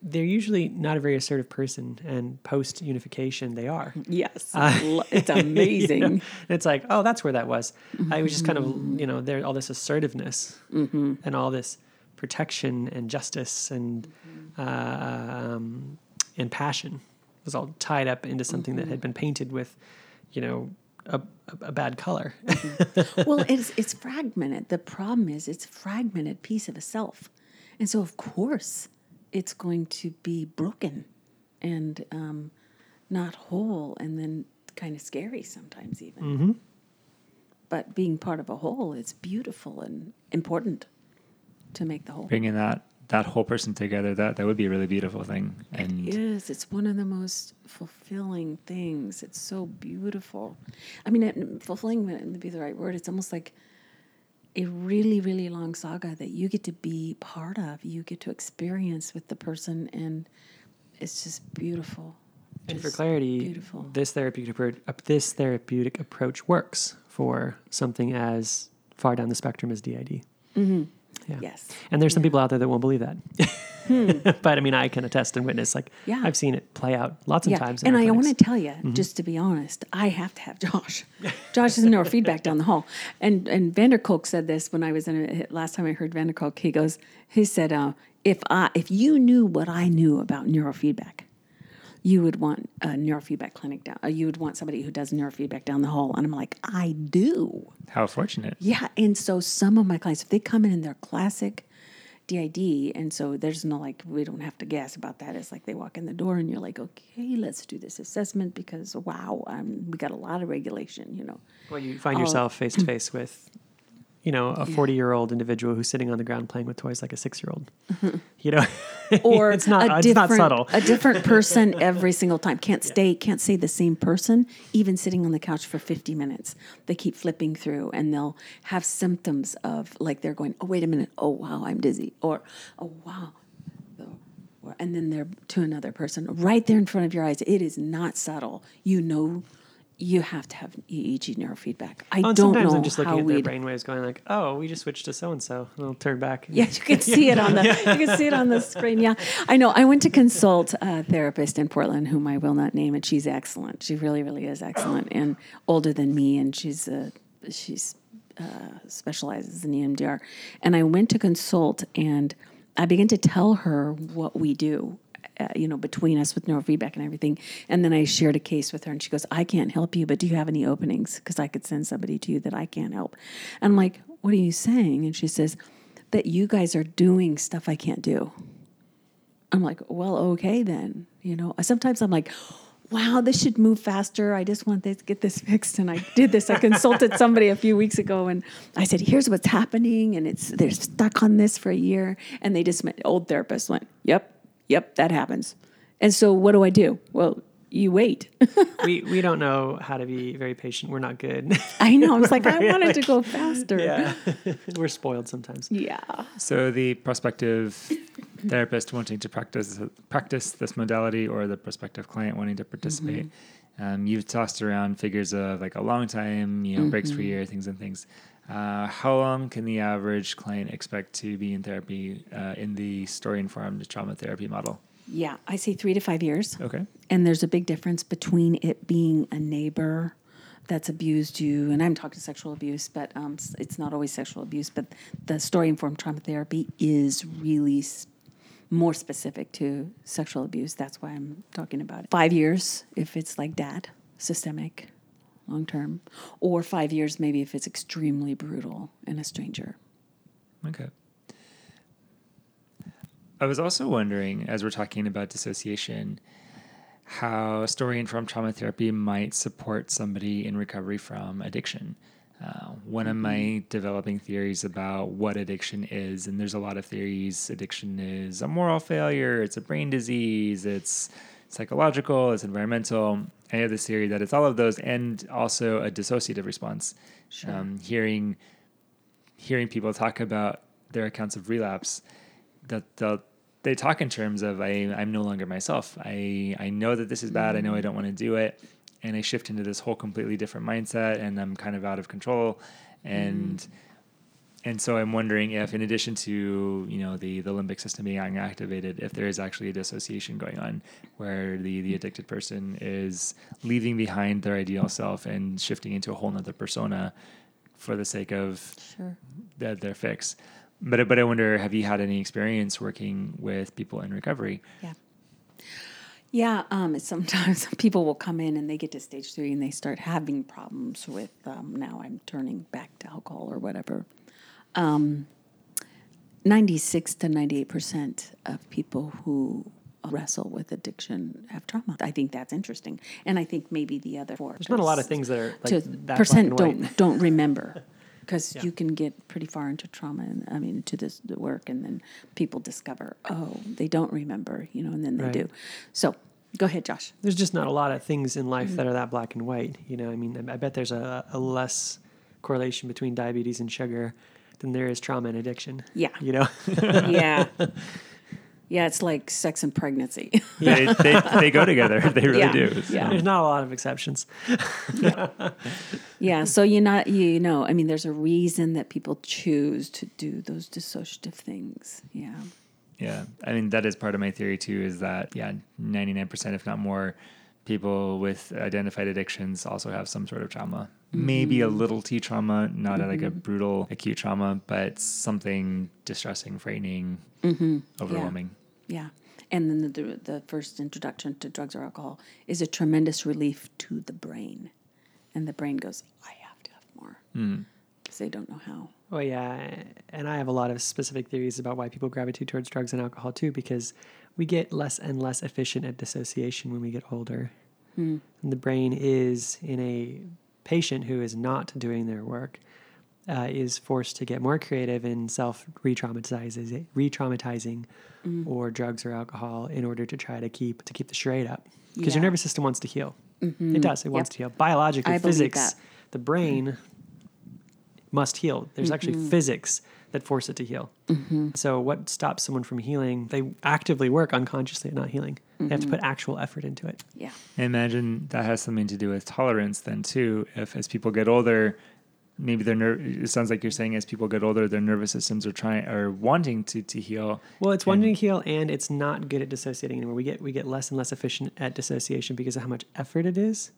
they're usually not a very assertive person. And post unification, they are. Yes. it's amazing. And it's like, oh, that's where that was. I was just kind of, you know, there all this assertiveness and all this protection and justice and uh, um, and passion. Was all tied up into something that had been painted with, you know, a, a, bad color. well, it's it's fragmented. The problem is it's a fragmented piece of a self, and so of course it's going to be broken and um, not whole, and then kind of scary sometimes even. But being part of a whole is beautiful and important to make the whole. bringing that that whole person together, that that would be a really beautiful thing. And Yes, it's one of the most fulfilling things. It's so beautiful. I mean, it, fulfilling would be the right word. It's almost like a really, really long saga that you get to be part of. You get to experience with the person, and it's just beautiful. and for clarity, beautiful. this therapeutic approach, uh, this therapeutic approach works for something as far down the spectrum as DID. Yeah. Yes. And there's some Yeah. people out there that won't believe that. but I mean, I can attest and witness. Like, Yeah. I've seen it play out lots of times. And our I want to tell you, just to be honest, I have to have Josh. Josh is neurofeedback down the hall. And and van der Kolk said this when I was in a, last time I heard van der Kolk. He goes, he said, uh, if I if you knew what I knew about neurofeedback, you would want a neurofeedback clinic down. Uh, you would want somebody who does neurofeedback down the hall. And I'm like, I do. How fortunate. Yeah, and so some of my clients, if they come in and they're classic DID, and so there's no like we don't have to guess about that. It's like they walk in the door and you're like, okay, let's do this assessment because wow, um, we got a lot of regulation, you know. Well, you find yourself face to face with, you know, a 40 year old individual who's sitting on the ground playing with toys like a six year old. You know, Or it's not, a uh, it's not different- subtle. a different person every single time. Can't stay, can't say the same person, even sitting on the couch for 50 minutes. They keep flipping through and they'll have symptoms of like they're going, oh, wait a minute. Oh, wow, I'm dizzy. Or, oh, wow. And then they're to another person right there in front of your eyes. It is not subtle. You know, you have to have EEG neurofeedback. I Oh, don't sometimes know I'm just looking at their brain waves going like, oh, we just switched to so and so. And I'll turn back. Yeah, you can see it on the you can see it on the screen. Yeah, I know. I went to consult a therapist in Portland, whom I will not name, and she's excellent. She really, really is excellent, and older than me, and she's uh, she's uh, specializes in EMDR. And I went to consult, and I began to tell her what we do. Uh, you know, between us with neurofeedback and everything. And then I shared a case with her, and she goes, I can't help you, but do you have any openings? Because I could send somebody to you that I can't help. And I'm like, What are you saying? And she says, That you guys are doing stuff I can't do. I'm like, Well, okay, then. You know, sometimes I'm like, Wow, this should move faster. I just want to get this fixed. And I did this. I consulted somebody a few weeks ago and I said, here's what's happening. And it's they're stuck on this for a year. And they just went, old therapist went, Yep, Yep, that happens. And so what do I do? Well, you wait. we, we don't know how to be very patient. We're not good. I know. I was like, I wanted to go faster. yeah. We're spoiled sometimes. Yeah. So the prospective therapist wanting to practice practice this modality, or the prospective client wanting to participate, mm-hmm. Um, you've tossed around figures of like a long time, you know, breaks per year, things and things. Uh, how long can the average client expect to be in therapy uh, in the story informed trauma therapy model? Yeah. I say three to five years. Okay. And there's a big difference between it being a neighbor that's abused you, and I'm talking sexual abuse, but um, it's not always sexual abuse, but the story informed trauma therapy is really more specific to sexual abuse. That's why I'm talking about it. Five years if it's like that, systemic, long term, or five years maybe if it's extremely brutal and a stranger. Okay. I was also wondering, as we're talking about dissociation, how story informed trauma therapy might support somebody in recovery from addiction. Uh, one of my developing theories about what addiction is, and there's a lot of theories addiction is a moral failure, it's a brain disease, it's psychological, it's environmental. I have this theory that it's all of those and also a dissociative response. Um, hearing hearing people talk about their accounts of relapse that they'll they talk in terms of I, I'm no longer myself. I, I know that this is bad. I know I don't want to do it. And I shift into this whole completely different mindset and I'm kind of out of control. And mm. and so I'm wondering if in addition to, you know, the, the limbic system being activated, if there is actually a dissociation going on where the, the addicted person is leaving behind their ideal self and shifting into a whole nother persona for the sake of Sure. their, their fix. But but I wonder, have you had any experience working with people in recovery? Yeah. Yeah, um, sometimes people will come in and they get to stage three and they start having problems with um, now I'm turning back to alcohol or whatever. Um, 96 to 98% of people who wrestle with addiction have trauma. I think that's interesting. And I think maybe the other four. There's not a lot of things that are like that percent don't don't remember because Yeah. you can get pretty far into trauma and I mean into this the work and then people discover oh they don't remember you know and then they Right. do so go ahead Josh There's just not a lot of things in Mm. life that are that black and white. You know, I mean, I I bet there's a, a less correlation between diabetes and sugar than there is trauma and addiction. Yeah. You know, yeah Yeah, it's like sex and pregnancy. They, they, they go together. They really Yeah. do. Yeah. There's not a lot of exceptions. yeah, yeah. so you not you know, I mean, there's a reason that people choose to do those dissociative things. Yeah. Yeah, I mean that is part of my theory too. Is that yeah, ninety nine percent, if not more, people with identified addictions also have some sort of trauma. Mm-hmm. Maybe a little T trauma, not like a mm-hmm. brutal acute trauma, but something distressing, frightening, mm-hmm. overwhelming. Yeah. And then the, the, the first introduction to drugs or alcohol is a tremendous relief to the brain. And the brain goes, I have to have more. Hmm. Because they don't know how. Oh yeah, and I have a lot of specific theories about why people gravitate towards drugs and alcohol too, because we get less and less efficient at dissociation when we get older. Hmm. And the brain is in a patient who is not doing their work uh, is forced to get more creative in self re-traumatizing, re-traumatizing, or drugs or alcohol in order to try to keep to keep the charade up. Because your nervous system wants to heal. Mm-hmm. It does. It wants to heal biologically. I physics. The brain must heal. There's actually mm-hmm. physics that force it to heal. So what stops someone from healing? They actively work unconsciously at not healing. They have to put actual effort into it. Yeah. I imagine that has something to do with tolerance then too. If as people get older, maybe their ner- it sounds like you're saying as people get older, their nervous systems are trying are wanting to to heal. Well, it's wanting to heal, and it's not good at dissociating anymore. We get we get less and less efficient at dissociation because of how much effort it is,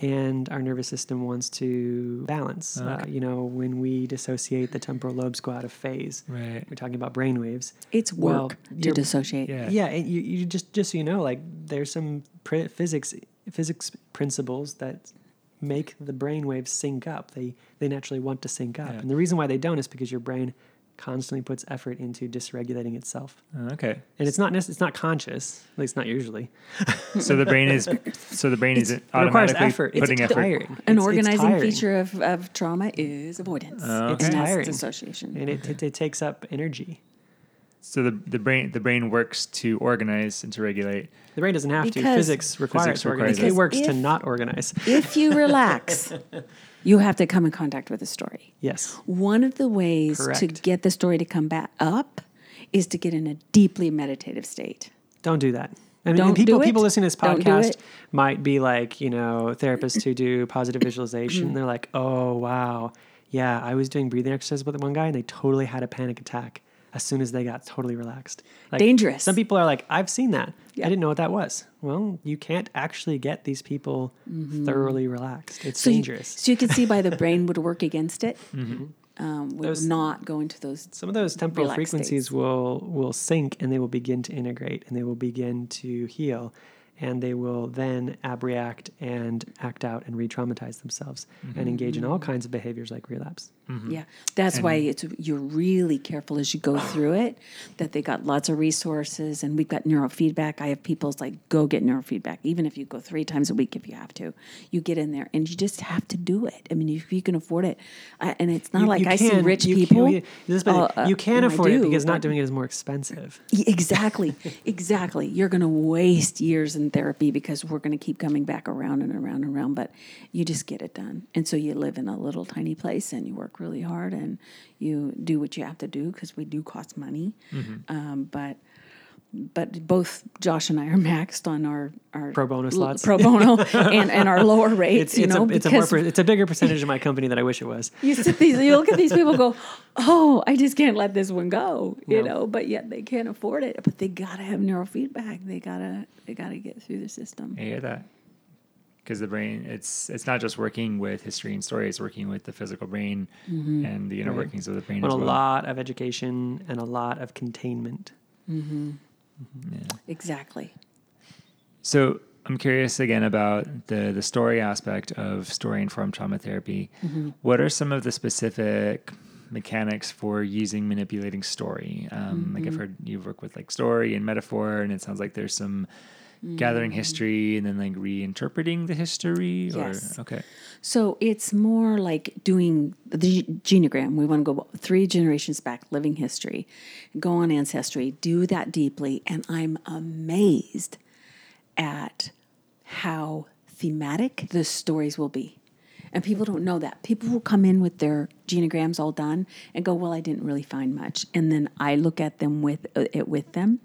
and our nervous system wants to balance. Uh, you know, when we dissociate, the temporal lobes go out of phase. Right. We're talking about brain waves. It's Well, work to dissociate. Yeah. Yeah, and you, you just just so you know, like there's some pr- physics physics principles that make the brain waves sync up. They they naturally want to sync up, Yeah. and the reason why they don't is because your brain constantly puts effort into dysregulating itself, Oh, okay. and it's not nec- it's not conscious, at least not usually. So the brain is so the brain is It requires automatically effort. It's putting effort. tiring. An It's- it's organizing tiring. feature of, of trauma is avoidance. Uh, it's okay. And that's tiring. dissociation. and it, it, it takes up energy. So the, the brain the brain works to organize and to regulate. The brain doesn't have to. Physics requires Physics to organize. It it. works to not organize. if you relax, you have to come in contact with the story. Yes. One of the ways to get the story to come back up is to get in a deeply meditative state. Don't do that. I mean, Don't people do it. people listening to this podcast might be like, you know, therapists who do positive visualization. Mm-hmm. They're like, oh wow, yeah, I was doing breathing exercises with one guy, and they totally had a panic attack as soon as they got totally relaxed. Like, Dangerous. Some people are like, I've seen that. Yeah. I didn't know what that was. Well, you can't actually get these people thoroughly relaxed. It's Mm-hmm. So you, dangerous. so you can see why the brain would work against it. Um, would Those- not go into those. Some of those temporal frequencies states. will will sync and they will begin to integrate and they will begin to heal and they will then abreact and act out and re-traumatize themselves and engage in all kinds of behaviors like relapse. Yeah, that's why it's you're really careful as you go through it. That they got lots of resources, and we've got neurofeedback. I have people's like go get neurofeedback, even if you go three times a week if you have to. You get in there, and you just have to do it. I mean, if you can afford it, I, and it's not You- like you I see rich can- people. you- Elizabeth, uh, uh, you can and I afford it because not doing it is more expensive. Exactly, exactly. You're going to waste years in therapy because we're going to keep coming back around and around and around, but you just get it done. And so you live in a little tiny place and you work really hard and you do what you have to do because we do cost money. Um, but but both Josh and I are maxed on our, our Pro bono slots. pro bono, and, and our lower rates. It's, you it's, know, a, it's, a per- it's a bigger percentage of my company than I wish it was. you sit these, you look at these people, go, oh, I just can't let this one go, you No. know. But yet they can't afford it. But they gotta have neurofeedback. They gotta, they gotta get through the system. I hear that. Because the brain, it's it's not just working with history and story; it's working with the physical brain Mm-hmm. and the inner Right. workings of the brain But as a lot of education and a lot of containment. Yeah. Exactly. So I'm curious again about the the story aspect of story informed trauma therapy. Mm-hmm. What are some of the specific mechanics for using manipulating story? Um, Like Mm-hmm. I've heard you work with like story and metaphor, and it sounds like there's some gathering Mm-hmm. history and then like reinterpreting the history. Yes. Or okay, So it's more like doing the genogram. We want to go three generations back, living history, go on ancestry, do that deeply, and I'm amazed at how thematic the stories will be. And people don't know that. People will come in with their genograms all done and go, "Well, I didn't really find much." And then I look at them with uh, it with them,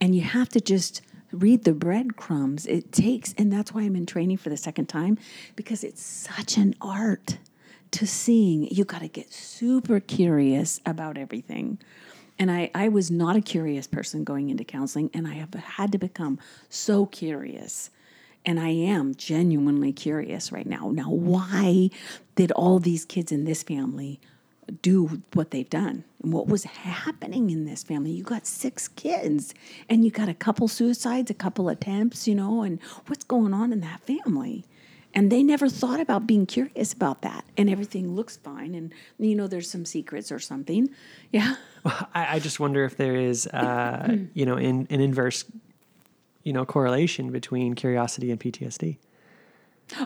and you have to just read the breadcrumbs. It takes, and that's why I'm in training for the second time because it's such an art to seeing. You got to get super curious about everything. And I, I was not a curious person going into counseling, and I have had to become so curious. And I am genuinely curious right now. Now, why did all these kids in this family do what they've done and what was happening in this family. You got six kids and you got a couple suicides, a couple attempts, you know, and what's going on in that family? And they never thought about being curious about that. And everything looks fine. And, you know, there's some secrets or something. Yeah. I, I just wonder if there is, uh, you know, in, an inverse, you know, correlation between curiosity and PTSD.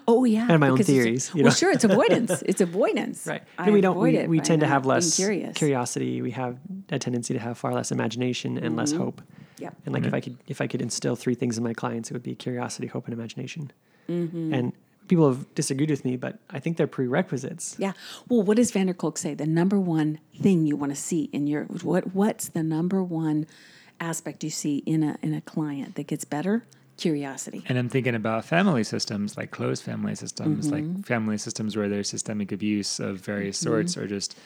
Oh yeah, and my own theories. you well, know? sure, it's avoidance. It's avoidance. Right. I And we don't. avoid We, we by tend to have less curious. curiosity. We have a tendency to have far less imagination and less hope. Yeah. And like if I could if I could instill three things in my clients, it would be curiosity, hope, and imagination. Mm-hmm. And people have disagreed with me, but I think they're prerequisites. Yeah. Well, what does van der Kolk say? The number one thing you want to see in your what what's the number one aspect you see in a in a client that gets better? Curiosity. And I'm thinking about family systems, like closed family systems, Mm-hmm. like family systems where there's systemic abuse of various sorts, or just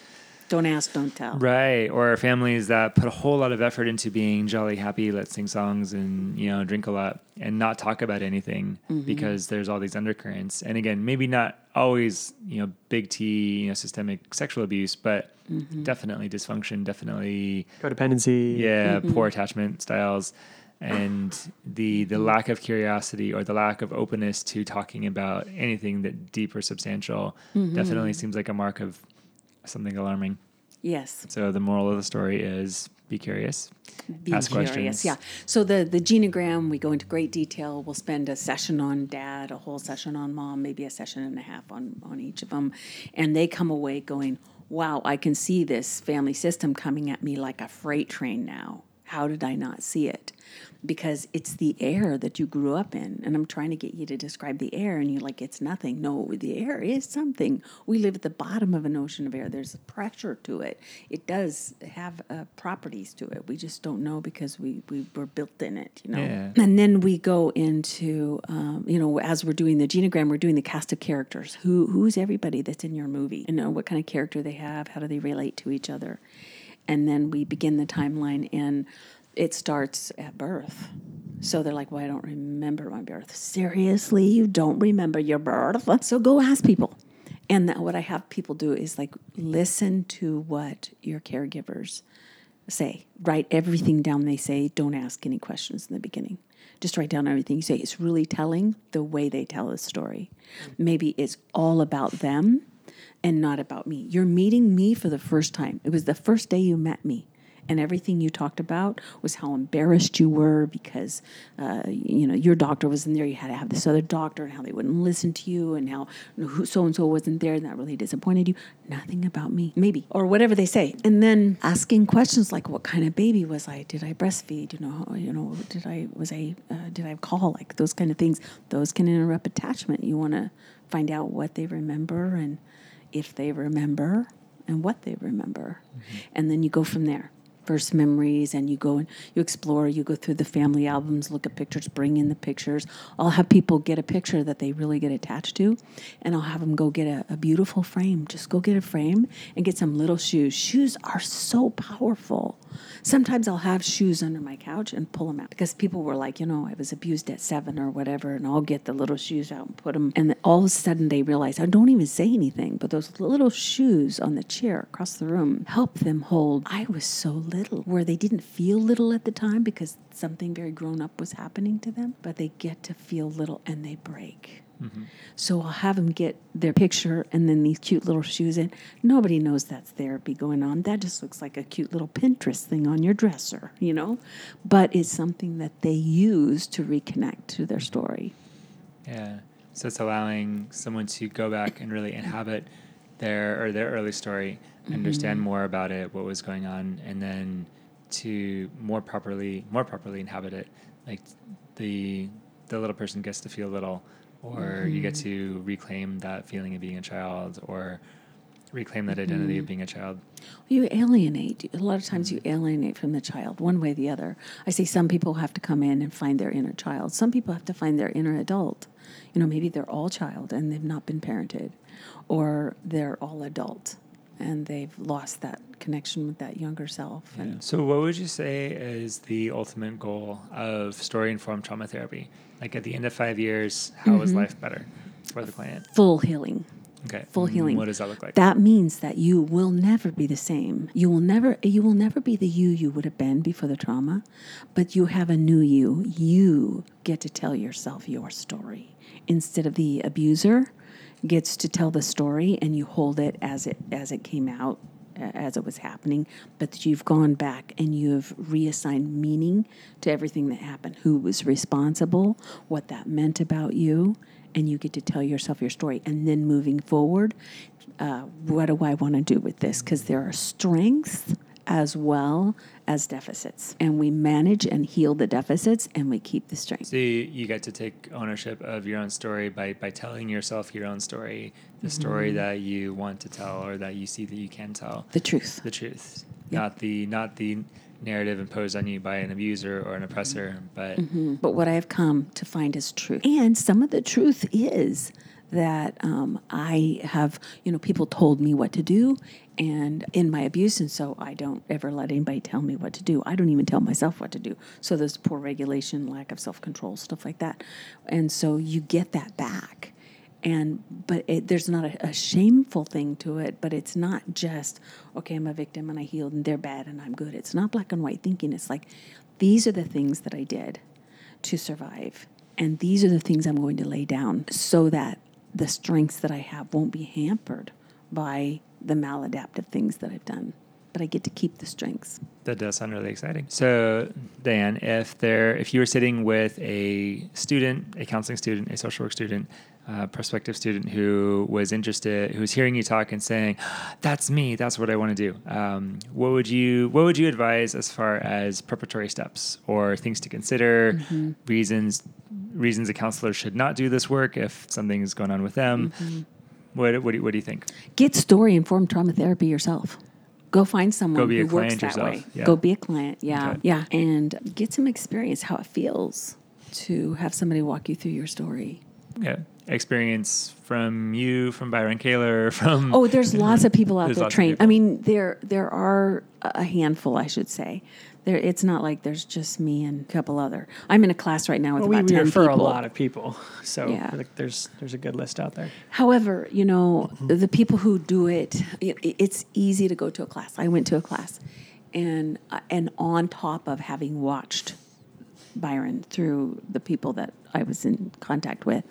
Don't ask, don't tell. right, or families that put a whole lot of effort into being jolly, happy, let's sing songs and you know drink a lot and not talk about anything Mm-hmm. because there's all these undercurrents. And again, maybe not always you know big T, you know systemic sexual abuse, but Mm-hmm. definitely dysfunction, definitely Codependency. yeah Mm-hmm. poor attachment styles and the the lack of curiosity or the lack of openness to talking about anything that deep or substantial Mm-hmm. definitely seems like a mark of something alarming Yes. so the moral of the story is be curious Be ask curious. questions Yeah. So the the genogram, we go into great detail. We'll spend a session on dad, a whole session on mom, maybe a session and a half on on each of them, and they come away going, "Wow, I can see this family system coming at me like a freight train now. How did I not see it?" Because it's the air that you grew up in, and I'm trying to get you to describe the air, and you're like, "It's nothing." No, the air is something. We live at the bottom of an ocean of air. There's a pressure to it. It does have uh, properties to it. We just don't know because we we were built in it. You know. Yeah. And then we go into, um, you know, as we're doing the genogram, we're doing the cast of characters. Who who's everybody that's in your movie? You know, what kind of character they have? How do they relate to each other? And then we begin the timeline, and it starts at birth. So they're like, "Well, I don't remember my birth." Seriously, you don't remember your birth? So go ask people. And that, what I have people do is like listen to what your caregivers say. Write everything down they say. Don't ask any questions in the beginning. Just write down everything you say. It's really telling the way they tell the story. Maybe it's all about them and not about me. You're meeting me for the first time. It was the first day you met me. And everything you talked about was how embarrassed you were because, uh, you know, your doctor was in there. You had to have this other doctor, and how they wouldn't listen to you, and how so and so wasn't there, and that really disappointed you. Nothing about me, maybe, or whatever they say. And then asking questions like, "What kind of baby was I? Did I breastfeed? You know, you know, did I was I uh, did I call like those kind of things? Those can interrupt attachment. You want to find out what they remember and if they remember and what they remember. Mm-hmm. And then you go from there. First memories, and you go and you explore. You go through the family albums, look at pictures, bring in the pictures. I'll have people get a picture that they really get attached to, and I'll have them go get a, a beautiful frame. Just go get a frame and get some little shoes. Shoes are so powerful. Sometimes I'll have shoes under my couch and pull them out because people were like, you know, I was abused at seven or whatever, and I'll get the little shoes out and put them. And all of a sudden they realize I don't even say anything, but those little shoes on the chair across the room help them hold. I was so little, where they didn't feel little at the time because something very grown up was happening to them, but they get to feel little and they break. Mm-hmm. So I'll have them get their picture and then these cute little shoes in. Nobody knows that's therapy going on. That just looks like a cute little Pinterest thing on your dresser, you know? But it's something that they use to reconnect to their story. yeah so it's allowing someone to go back and really inhabit their or their early story understand Mm-hmm. more about it what was going on and then to more properly more properly inhabit it like the the little person gets to feel little or you get mm-hmm. to reclaim that feeling of being a child, or reclaim that identity of mm-hmm. being a child. You alienate. A lot of times you mm-hmm. alienate from the child, one way or the other. I say some people have to come in and find their inner child. Some people have to find their inner adult. You know, maybe they're all child and they've not been parented, or they're all adult and they've lost that connection with that younger self. And So, what would you say is the ultimate goal of story informed trauma therapy? Like at the end of five years, how is life better for the client? full healing. Okay, Full Mm, healing. What does that look like? That means that you will never be the same. You will never you will never be the you you would have been before the trauma, but you have a new you. You get to tell yourself your story instead of the abuser gets to tell the story and you hold it as it as it came out as it was happening, but you've gone back and you've reassigned meaning to everything that happened, who was responsible, what that meant about you, and you get to tell yourself your story. And then moving forward, uh, what do I want to do with this? Because there are strengths as well as deficits, and we manage and heal the deficits, and we keep the strength. So you, you get to take ownership of your own story by, by telling yourself your own story, the story Mm-hmm. that you want to tell or that you see that you can tell, The truth. the truth, Yep. not the not the narrative imposed on you by an abuser or an oppressor, but Mm, But what I have come to find is truth. And some of the truth is that um, I have, you know, people told me what to do and in my abuse. And so I don't ever let anybody tell me what to do. I don't even tell myself what to do. So there's poor regulation, lack of self control, stuff like that. And so you get that back. And but it, there's not a, a shameful thing to it, but it's not just okay. I'm a victim and I healed and they're bad and I'm good. It's not black and white thinking. It's like these are the things that I did to survive. And these are the things I'm going to lay down so that the strengths that I have won't be hampered by the maladaptive things that I've done. But I get to keep the strengths. That does sound really exciting. So, Dan, if there, if you were sitting with a student, a counseling student, a social work student, a prospective student who was interested, who was hearing you talk and saying, "That's me. That's what I want to do," um, what would you What would you advise as far as preparatory steps or things to consider, reasons reasons a counselor should not do this work if something is going on with them? Mm-hmm. What What do, you- what do you think? Get story informed trauma therapy yourself. Go find someone Go be a who works that yourself. way. Yeah. Go be a client. Yeah. Okay. Yeah. And get some experience how it feels to have somebody walk you through your story. Yeah, experience from you, from Byron Kaler, from Oh, there's lots of people out there trained. I mean, there there are a handful, I should say. There, it's not like there's just me and a couple other. I'm in a class right now with Well, we, about we ten refer people. a lot of people, so Yeah. there's there's a good list out there. However, you know, Mm-hmm. the people who do it, it, it's easy to go to a class. I went to a class, and uh, and on top of having watched Byron through the people that I was in contact with,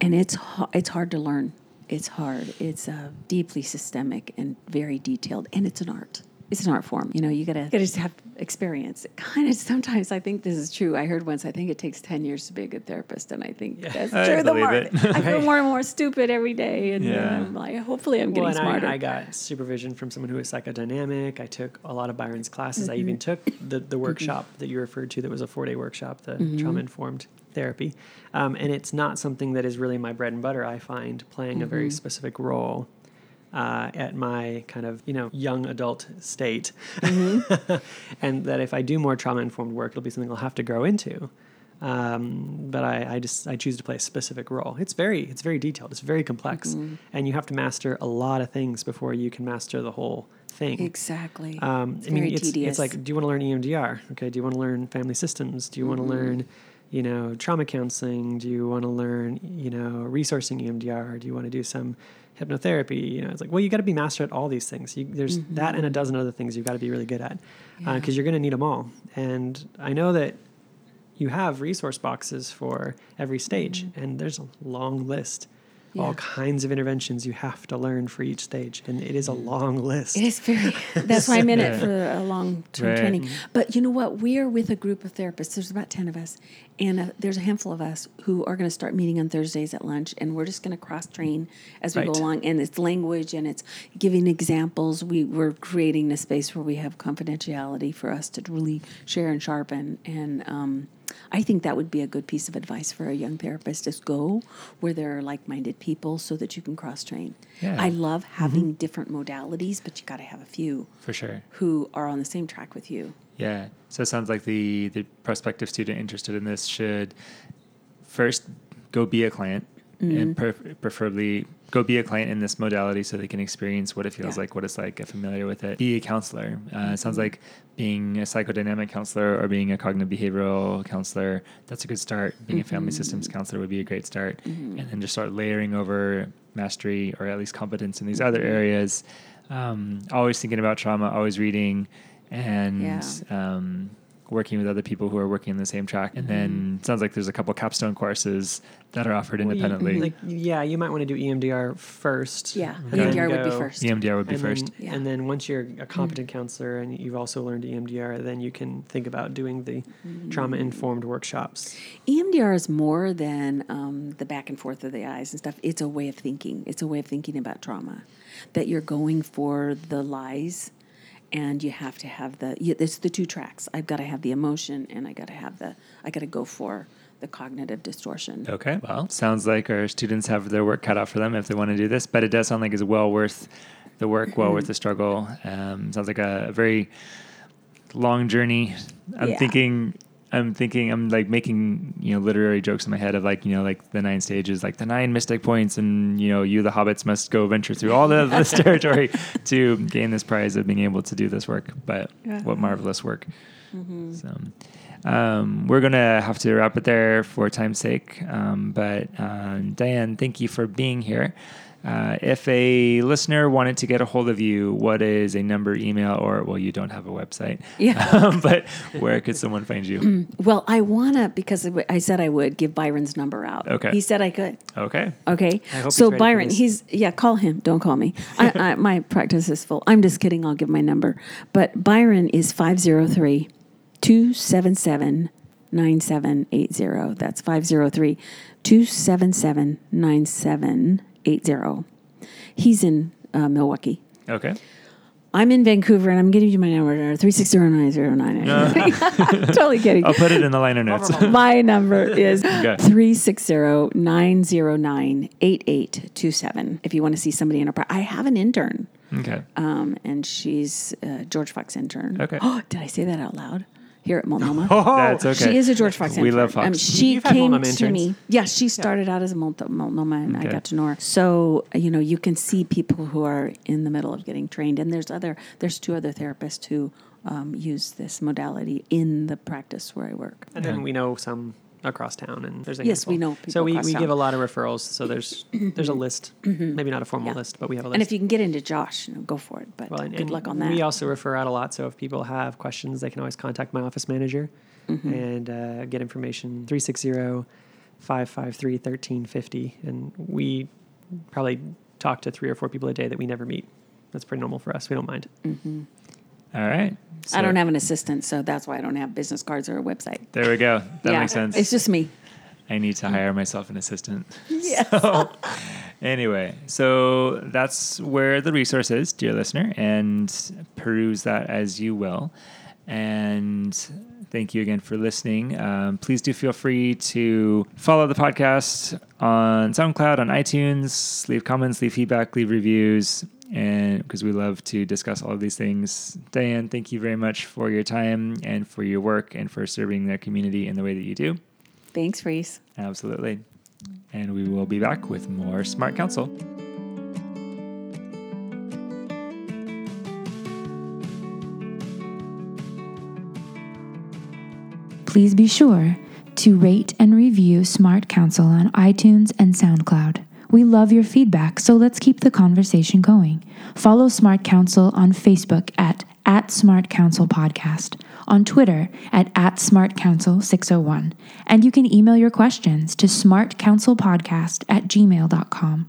and it's it's hard to learn. It's hard. It's uh, deeply systemic and very detailed, and it's an art. It's an art form. You know, you gotta, gotta just have experience. Kind of sometimes I think this is true. I heard once. I think it takes ten years to be a good therapist, and I think that's I true. The believe more it. I feel more and more stupid every day, and Yeah. I'm like, hopefully, I'm getting Well, smarter. I, I got supervision from someone who is psychodynamic. I took a lot of Byron's classes. I Mm-hmm. even took the, the workshop that you referred to that was a four day workshop, the Mm-hmm. trauma informed therapy. Um, and it's not something that is really my bread and butter. I find playing a Mm-hmm. very specific role. Uh, at my kind of you know young adult state, Mm-hmm. and that if I do more trauma informed work, it'll be something I'll have to grow into. Um, but I, I just I choose to play a specific role. It's very it's very detailed. It's very complex, Mm-hmm. and you have to master a lot of things before you can master the whole thing. exactly. Um, it's I mean, very it's, tedious. it's like, do you want to learn EMDR? Okay. Do you want to learn family systems? Do you want to learn, you know, trauma counseling? Do you want to learn, you know, resourcing EMDR? Do you want to do some hypnotherapy? You know, it's like, well, you got to be master at all these things. You, there's mm-hmm. that and a dozen other things you've got to be really good at because Yeah. you're going to need them all. And I know that you have resource boxes for every stage, mm-hmm. and there's a long list. All kinds of interventions you have to learn for each stage, and it is a long list. It is very. That's why I'm in it for a long term Right. training. But you know what? We are with a group of therapists. There's about ten of us, and uh, there's a handful of us who are going to start meeting on Thursdays at lunch, and we're just going to cross train as we Right. go along. And it's language, and it's giving examples. We we're creating a space where we have confidentiality for us to really share and sharpen and. Um, I think that would be a good piece of advice for a young therapist is go where there are like-minded people so that you can cross-train. Yeah. I love mm-hmm. having different modalities, but you got to have a few For sure. who are on the same track with you. Yeah. So it sounds like the the prospective student interested in this should first go be a client Mm-hmm. and per- preferably go be a client in this modality so they can experience what it feels Yeah. like, what it's like, get familiar with it. Be a counselor. Uh, it sounds like being a psychodynamic counselor or being a cognitive behavioral counselor. That's a good start. Being a family systems counselor would be a great start, and then just start layering over mastery or at least competence in these other areas. Um, always thinking about trauma, always reading, and Yeah. um, working with other people who are working in the same track. And then mm-hmm. sounds like there's a couple capstone courses that are offered Well, you- independently. Mm, like, yeah, you might want to do EMDR first. Yeah, and then EMDR would be first. EMDR would be and first. Then, Yeah. And then once you're a mm-hmm. competent counselor and you've also learned EMDR, then you can think about doing the trauma informed mm. workshops. EMDR is more than um, the back and forth of the eyes and stuff. It's a way of thinking. It's a way of thinking about trauma. That you're going for the lies, and you have to have the. you- It's the two tracks. I've got to have the emotion, and I got to have the. I got to go for the cognitive distortion. Okay. Well, sounds like our students have their work cut out for them if they want to do this, but it does sound like it's well worth the work, well worth the struggle. Um, sounds like a, a very long journey. I'm Yeah. thinking. I'm thinking. I'm like making you know literary jokes in my head of like you know like the nine stages, like the nine mystic points, and you know you the hobbits must go venture through all of this territory to gain this prize of being able to do this work. But what marvelous work! So, um, we're gonna have to wrap it there for time's sake. Um, but um, Diane, thank you for being here. Uh, if a listener wanted to get a hold of you, what is a number, email, or well, you don't have a website, Yeah. um, but where could someone find you? Well, I wanna because I said I would give Byron's number out. Okay. He said I could. Okay, Okay. So he's Byron, he's yeah. Call him. Don't call me. I, I, my practice is full. I'm just kidding. I'll give my number. But Byron is 503 277 9780. That's 503 277 9780. He's in uh, Milwaukie. okay, I'm in Vancouver and I'm giving you my number 3609009. totally kidding. I'll put it in the liner notes. My number is Okay. 360-909-8827. If you want to see somebody in a pra- I have an intern. okay, Um, and she's uh, George Fox intern. Okay. Oh, did I say that out loud? Here at Multnomah. that's okay. She is a George Fox intern. We love Fox. Um, she You've came Multnomah to me. interns. Yeah, she started out as a Multi- Multnomah, and Okay. I got to know her. So you know, you can see people who are in the middle of getting trained, and there's other. There's two other therapists who um, use this modality in the practice where I work. And then we know some across town, and there's a Yes, we know So we, we town. give a lot of referrals. So there's there's a list, maybe not a formal Yeah. list, but we have a list. And if you can get into Josh, you know, go for it. But Well, and- good and luck on that. We also refer out a lot. So if people have questions, they can always contact my office manager Mm-hmm. and uh, get information 360 553 1350. And we probably talk to three or four people a day that we never meet. That's pretty normal for us. We don't mind. All right. I don't have an assistant, so that's why I don't have business cards or a website. There we go. That Yeah, makes sense. It's just me. I need to hire myself an assistant. Yes. So, anyway, so that's where the resource is, dear listener, and peruse that as you will. And thank you again for listening. Um, please do feel free to follow the podcast on SoundCloud, on iTunes, leave comments, leave feedback, leave reviews, and because we love to discuss all of these things. Diane, thank you very much for your time and for your work and for serving the community in the way that you do. Thanks, Reese. Absolutely. And we will be back with more Smart Counsel. Please be sure to rate and review Smart Counsel on iTunes and SoundCloud. We love your feedback, so let's keep the conversation going. Follow Smart Counsel on Facebook at, at Smart Podcast, on Twitter at, at Smart Counsel 601, and you can email your questions to smartcounselpodcast at gmail.com.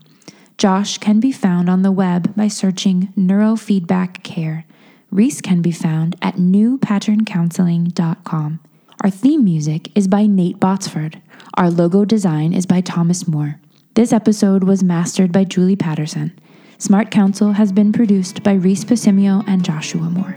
Josh can be found on the web by searching Neurofeedback Care. Reese can be found at newpatterncounseling.com. Our theme music is by Nate Botsford. Our logo design is by Thomas Moore. This episode was mastered by Julie Patterson. Smart Counsel has been produced by Reese Pasimio and Joshua Moore.